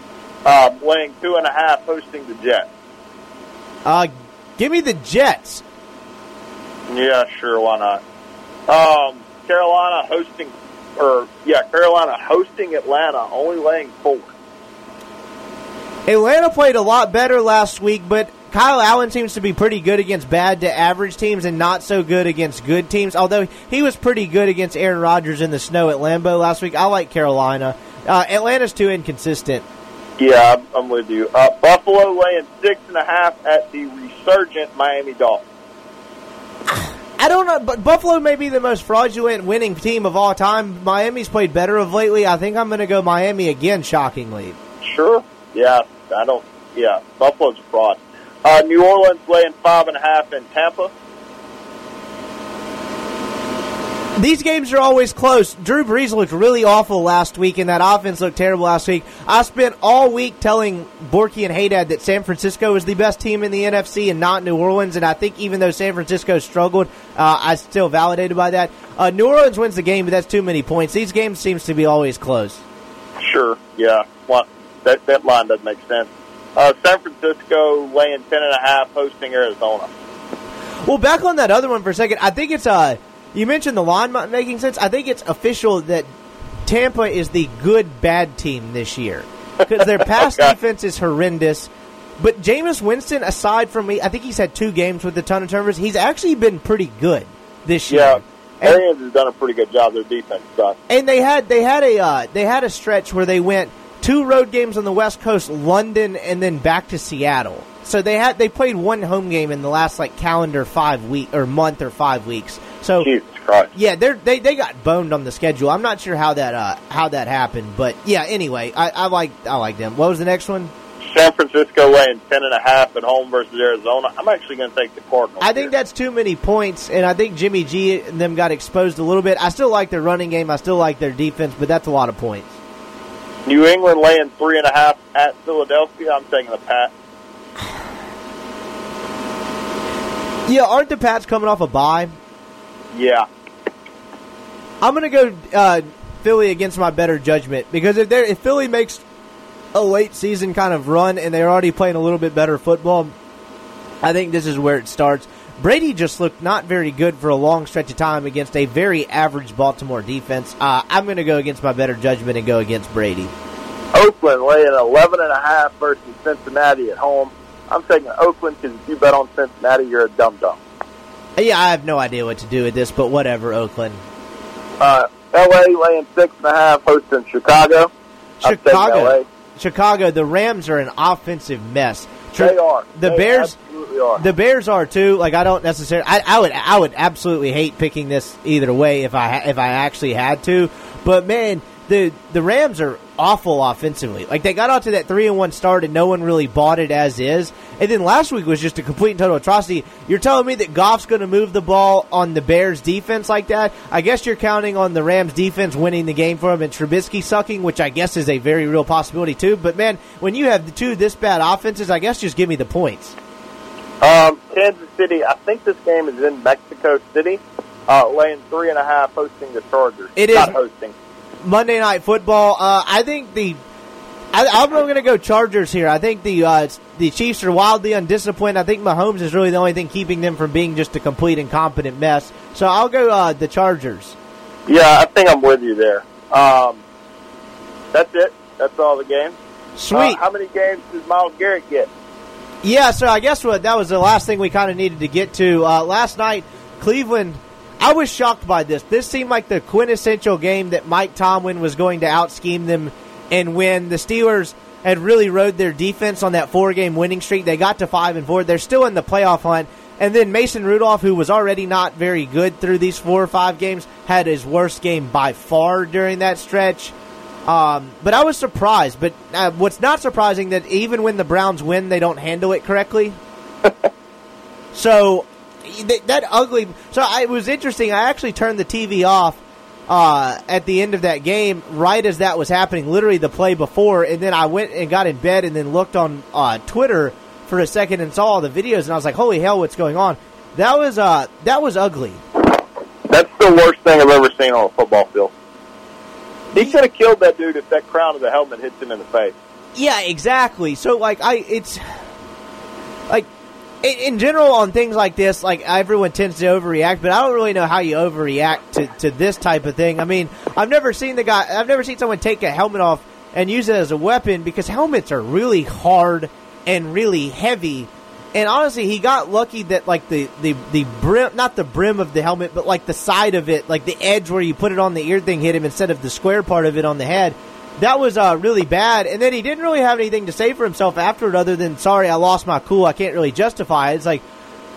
Um, laying two and a half, hosting the Jets. Uh, give me the Jets. Yeah, sure, why not? Um, Carolina hosting, or yeah, Carolina hosting Atlanta, only laying four. Atlanta played a lot better last week, but Kyle Allen seems to be pretty good against bad to average teams and not so good against good teams. Although he was pretty good against Aaron Rodgers in the snow at Lambeau last week. I like Carolina. Uh, Atlanta's too inconsistent. Yeah, I'm, I'm with you. Uh, Buffalo laying six and a half at the resurgent Miami Dolphins. I don't know, but Buffalo may be the most fraudulent winning team of all time. Miami's played better of lately. I think I'm going to go Miami again, shockingly. Sure. Yeah, I don't. Yeah, Buffalo's a fraud. Uh, New Orleans laying five and a half in Tampa. These games are always close. Drew Brees looked really awful last week, and that offense looked terrible last week. I spent all week telling Borky and Haydad that San Francisco is the best team in the NFC and not New Orleans, and I think even though San Francisco struggled, uh, I still validated by that. Uh, New Orleans wins the game, but that's too many points. These games seems to be always close. Sure. Yeah. Well, that that line doesn't make sense. Uh, San Francisco laying ten and a half, hosting Arizona. Well, back on that other one for a second, I think it's uh you mentioned the line not making sense. I think it's official that Tampa is the good bad team this year because their pass defense is horrendous. But Jameis Winston, aside from me, I think he's had two games with a ton of turnovers. He's actually been pretty good this year. Yeah. And- Arians has done a pretty good job. Their defense sucks. and they had they had a uh, they had a stretch where they went two road games on the West Coast, London, and then back to Seattle. So they had they played one home game in the last like calendar five week or month or five weeks. So Jesus Christ. yeah, they they they got boned on the schedule. I'm not sure how that uh, how that happened, but yeah. Anyway, I, I like I like them. What was the next one? San Francisco laying ten and a half at home versus Arizona. I'm actually going to take the Cardinals. I think here. that's too many points, and I think Jimmy G and them got exposed a little bit. I still like their running game. I still like their defense, but that's a lot of points. New England laying three and a half at Philadelphia. I'm taking the Pat. Yeah, aren't the Pats coming off a bye? Yeah. I'm gonna go uh, Philly against my better judgment because if they if Philly makes a late season kind of run and they're already playing a little bit better football, I think this is where it starts. Brady just looked not very good for a long stretch of time against a very average Baltimore defense. Uh, I'm going to go against my better judgment and go against Brady. Oakland laying 11 and a half versus Cincinnati at home. I'm taking Oakland because if you bet on Cincinnati, you're a dumb dumb. Yeah, I have no idea what to do with this, but whatever, Oakland. Uh, LA laying six and a half, hosting Chicago. Chicago. Chicago, the Rams are an offensive mess. They are. The They Bears. absolutely are. The Bears are too. Like I don't necessarily. I, I would. I would absolutely hate picking this either way if I if I actually had to. But man, the the Rams are awful offensively. Like they got out to that three and one start and no one really bought it as is. And then last week was just a complete and total atrocity. You're telling me that Goff's going to move the ball on the Bears defense like that? I guess you're counting on the Rams defense winning the game for him and Trubisky sucking, which I guess is a very real possibility too. But man, when you have the two this bad offenses, I guess just give me the points. Um, Kansas City. I think this game is in Mexico City. Uh, laying three and a half, hosting the Chargers. It is- not hosting. Monday Night Football. Uh, I think the I, I'm going to go Chargers here. I think the uh, the Chiefs are wildly undisciplined. I think Mahomes is really the only thing keeping them from being just a complete incompetent mess. So I'll go uh, the Chargers. Yeah, I think I'm with you there. Um, that's it. That's all the games. Sweet. Uh, how many games does Myles Garrett get? Yeah, so I guess what that was the last thing we kind of needed to get to. Uh, last night, Cleveland. I was shocked by this. This seemed like the quintessential game that Mike Tomlin was going to out scheme them and win. The Steelers had really rode their defense on that four game winning streak. They got to five and four. They're still in the playoff hunt. And then Mason Rudolph, who was already not very good through these four or five games, had his worst game by far during that stretch. Um, but I was surprised. But uh, what's not surprising that even when the Browns win, they don't handle it correctly. so th- that ugly. So I, it was interesting. I actually turned the TV off uh, at the end of that game, right as that was happening. Literally the play before, and then I went and got in bed, and then looked on uh, Twitter for a second and saw all the videos, and I was like, "Holy hell, what's going on?" That was uh, that was ugly. That's the worst thing I've ever seen on a football field. He could have killed that dude if that crown of the helmet hits him in the face. Yeah, exactly. So like I it's like in, in general on things like this, like everyone tends to overreact, but I don't really know how you overreact to, to this type of thing. I mean, I've never seen the guy I've never seen someone take a helmet off and use it as a weapon because helmets are really hard and really heavy. And honestly, he got lucky that like the, the, the brim, not the brim of the helmet, but like the side of it, like the edge where you put it on the ear thing hit him instead of the square part of it on the head. That was uh, really bad. And then he didn't really have anything to say for himself after it other than, sorry, I lost my cool. I can't really justify it. It's like,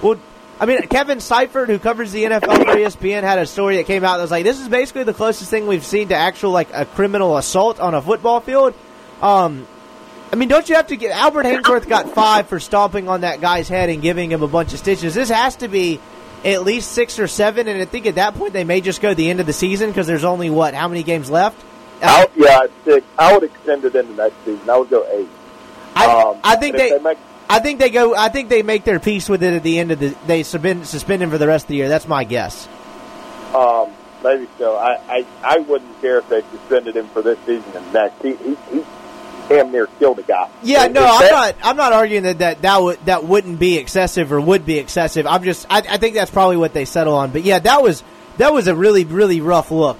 well, I mean, Kevin Seifert, who covers the NFL for ESPN, had a story that came out that was like, this is basically the closest thing we've seen to actual, like, a criminal assault on a football field. Um, I mean, don't you have to get Albert Haynesworth got five for stomping on that guy's head and giving him a bunch of stitches. This has to be at least six or seven, and I think at that point they may just go the end of the season because there's only what how many games left. I, yeah, six. I would extend it into next season. I would go eight. I, Um, I think they, they make- I think they go. I think they make their peace with it at the end of the. They suspend suspend him for the rest of the year. That's my guess. Um, maybe so. I, I, I wouldn't care if they suspended him for this season and next. He, he, he damn near killed a guy. Yeah, no, I'm not. I'm not arguing that that that would that wouldn't be excessive or would be excessive. I'm just. I, I think that's probably what they settle on. But yeah, that was that was a really really rough look.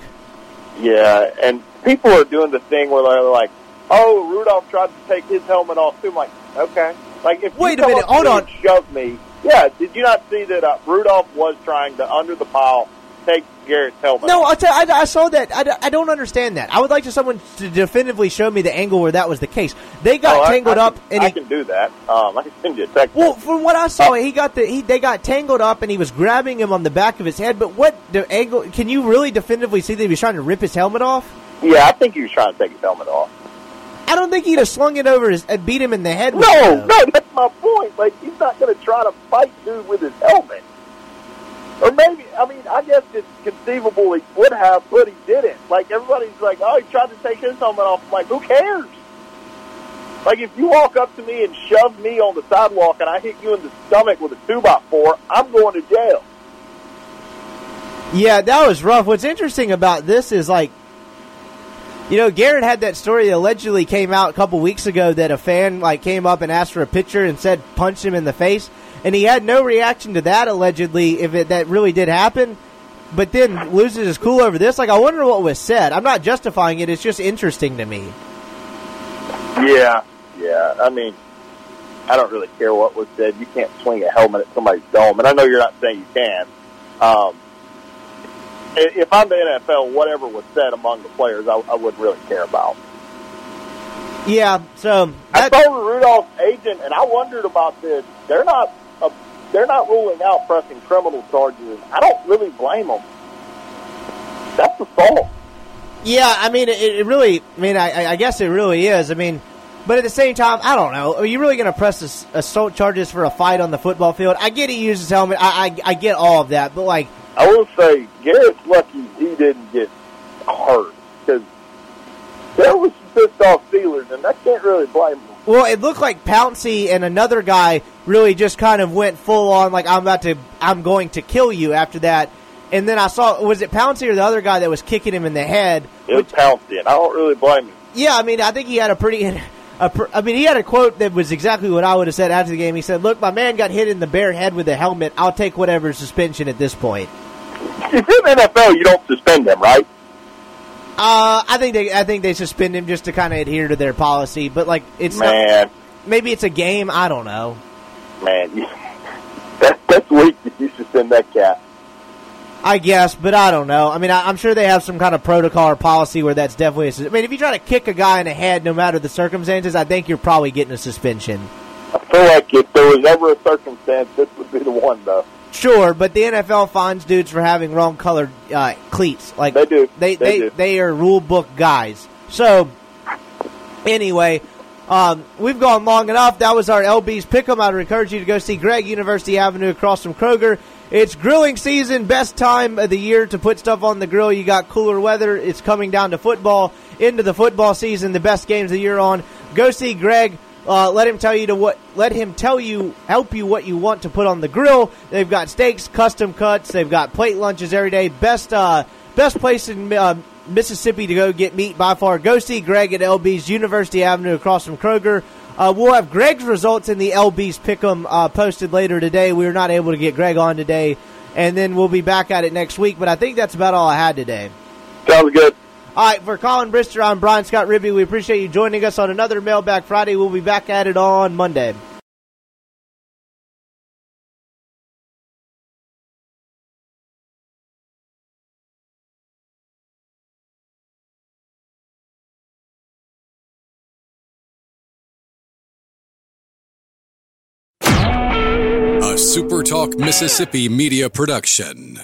Yeah, and people are doing the thing where they're like, "Oh, Rudolph tried to take his helmet off too." I'm like, okay, like if Wait you a minute, hold on. shove me. Yeah, did you not see that uh, Rudolph was trying to under the pile take Garrett's helmet? No, I'll tell, I, I saw that. I, I don't understand that. I would like to someone to definitively show me the angle where that was the case. They got Oh, I- tangled I up, can, and I he, can do that. Um, I can send you a text. Well, from what I saw, he got the he they got tangled up and he was grabbing him on the back of his head. But what the angle? Can you really definitively see that he was trying to rip his helmet off? Yeah, I think he was trying to take his helmet off. I don't think he'd have slung it over his and beat him in the head. With No, it, no, that's my point. Like he's not going to try to fight dude with his helmet. Or maybe, I mean, I guess it's conceivable he would have, but he didn't. Like everybody's like, oh, he tried to take his helmet off. I'm like, who cares? Like if you walk up to me and shove me on the sidewalk and I hit you in the stomach with a two by four, I'm going to jail. Yeah, that was rough. What's interesting about this is like, you know, Garrett had that story that allegedly came out a couple weeks ago that a fan like came up and asked for a picture and said punch him in the face, and he had no reaction to that allegedly if it that really did happen. But then loses his cool over this. Like, I wonder what was said. I'm not justifying it. It's just interesting to me. Yeah, yeah. I mean, I don't really care what was said. You can't swing a helmet at somebody's dome, and I know you're not saying you can. Um, if I'm the NFL, whatever was said among the players, I, I wouldn't really care about. Yeah, so I told Rudolph's agent, and I wondered about this. They're not uh, they're not ruling out pressing criminal charges. I don't really blame them. That's the assault. Yeah, I mean, it, it really. I mean, I, I guess it really is. I mean, but at the same time, I don't know. Are you really going to press ass- assault charges for a fight on the football field? I get he used his helmet. I, I I get all of that, but like, I will say Garrett's lucky he didn't get hurt because there was some pissed off Steelers, and I can't really blame them. well, it looked like Pouncey and another guy really just kind of went full on, like I'm about to, I'm going to kill you after that. And then I saw, was it Pouncey or the other guy that was kicking him in the head? It was Pouncey, and I don't really blame him. Yeah, I mean, I think he had a pretty. A I mean, he had a quote that was exactly what I would have said after the game. He said, "Look, my man got hit in the bare head with a helmet. I'll take whatever suspension at this point." If you're in the NFL, you don't suspend them, right? Uh, I think they, I think they suspend him just to kind of adhere to their policy. But like, it's not, Man, maybe it's a game. I don't know. man, that, that's weak if you suspend that cat. I guess, but I don't know. I mean, I, I'm sure they have some kind of protocol or policy where that's definitely. A, I mean, if you try to kick a guy in the head, no matter the circumstances, I think you're probably getting a suspension. I feel like if there was ever a circumstance, this would be the one, though. Sure, but the NFL fines dudes for having wrong colored uh, cleats. Like They do. They They they do. they are rule book guys. So anyway, um, we've gone long enough. That was our LB's pick'em. I'd encourage you to go see Greg University Avenue across from Kroger. It's grilling season, best time of the year to put stuff on the grill. You got cooler weather. It's coming down to football, into the football season, the best games of the year on. Go see Greg. Uh, let him tell you to what. Let him tell you, help you what you want to put on the grill. They've got steaks, custom cuts. They've got plate lunches every day. Best, uh, best place in uh, Mississippi to go get meat by far. Go see Greg at LB's University Avenue across from Kroger. Uh, we'll have Greg's results in the LB's Pick'em uh, posted later today. We were not able to get Greg on today, and then we'll be back at it next week. But I think that's about all I had today. Sounds good. All right, for Colin Brister, I'm Brian Scott Rippee. We appreciate you joining us on another Mailbag Friday. We'll be back at it on Monday. A SuperTalk Mississippi media production.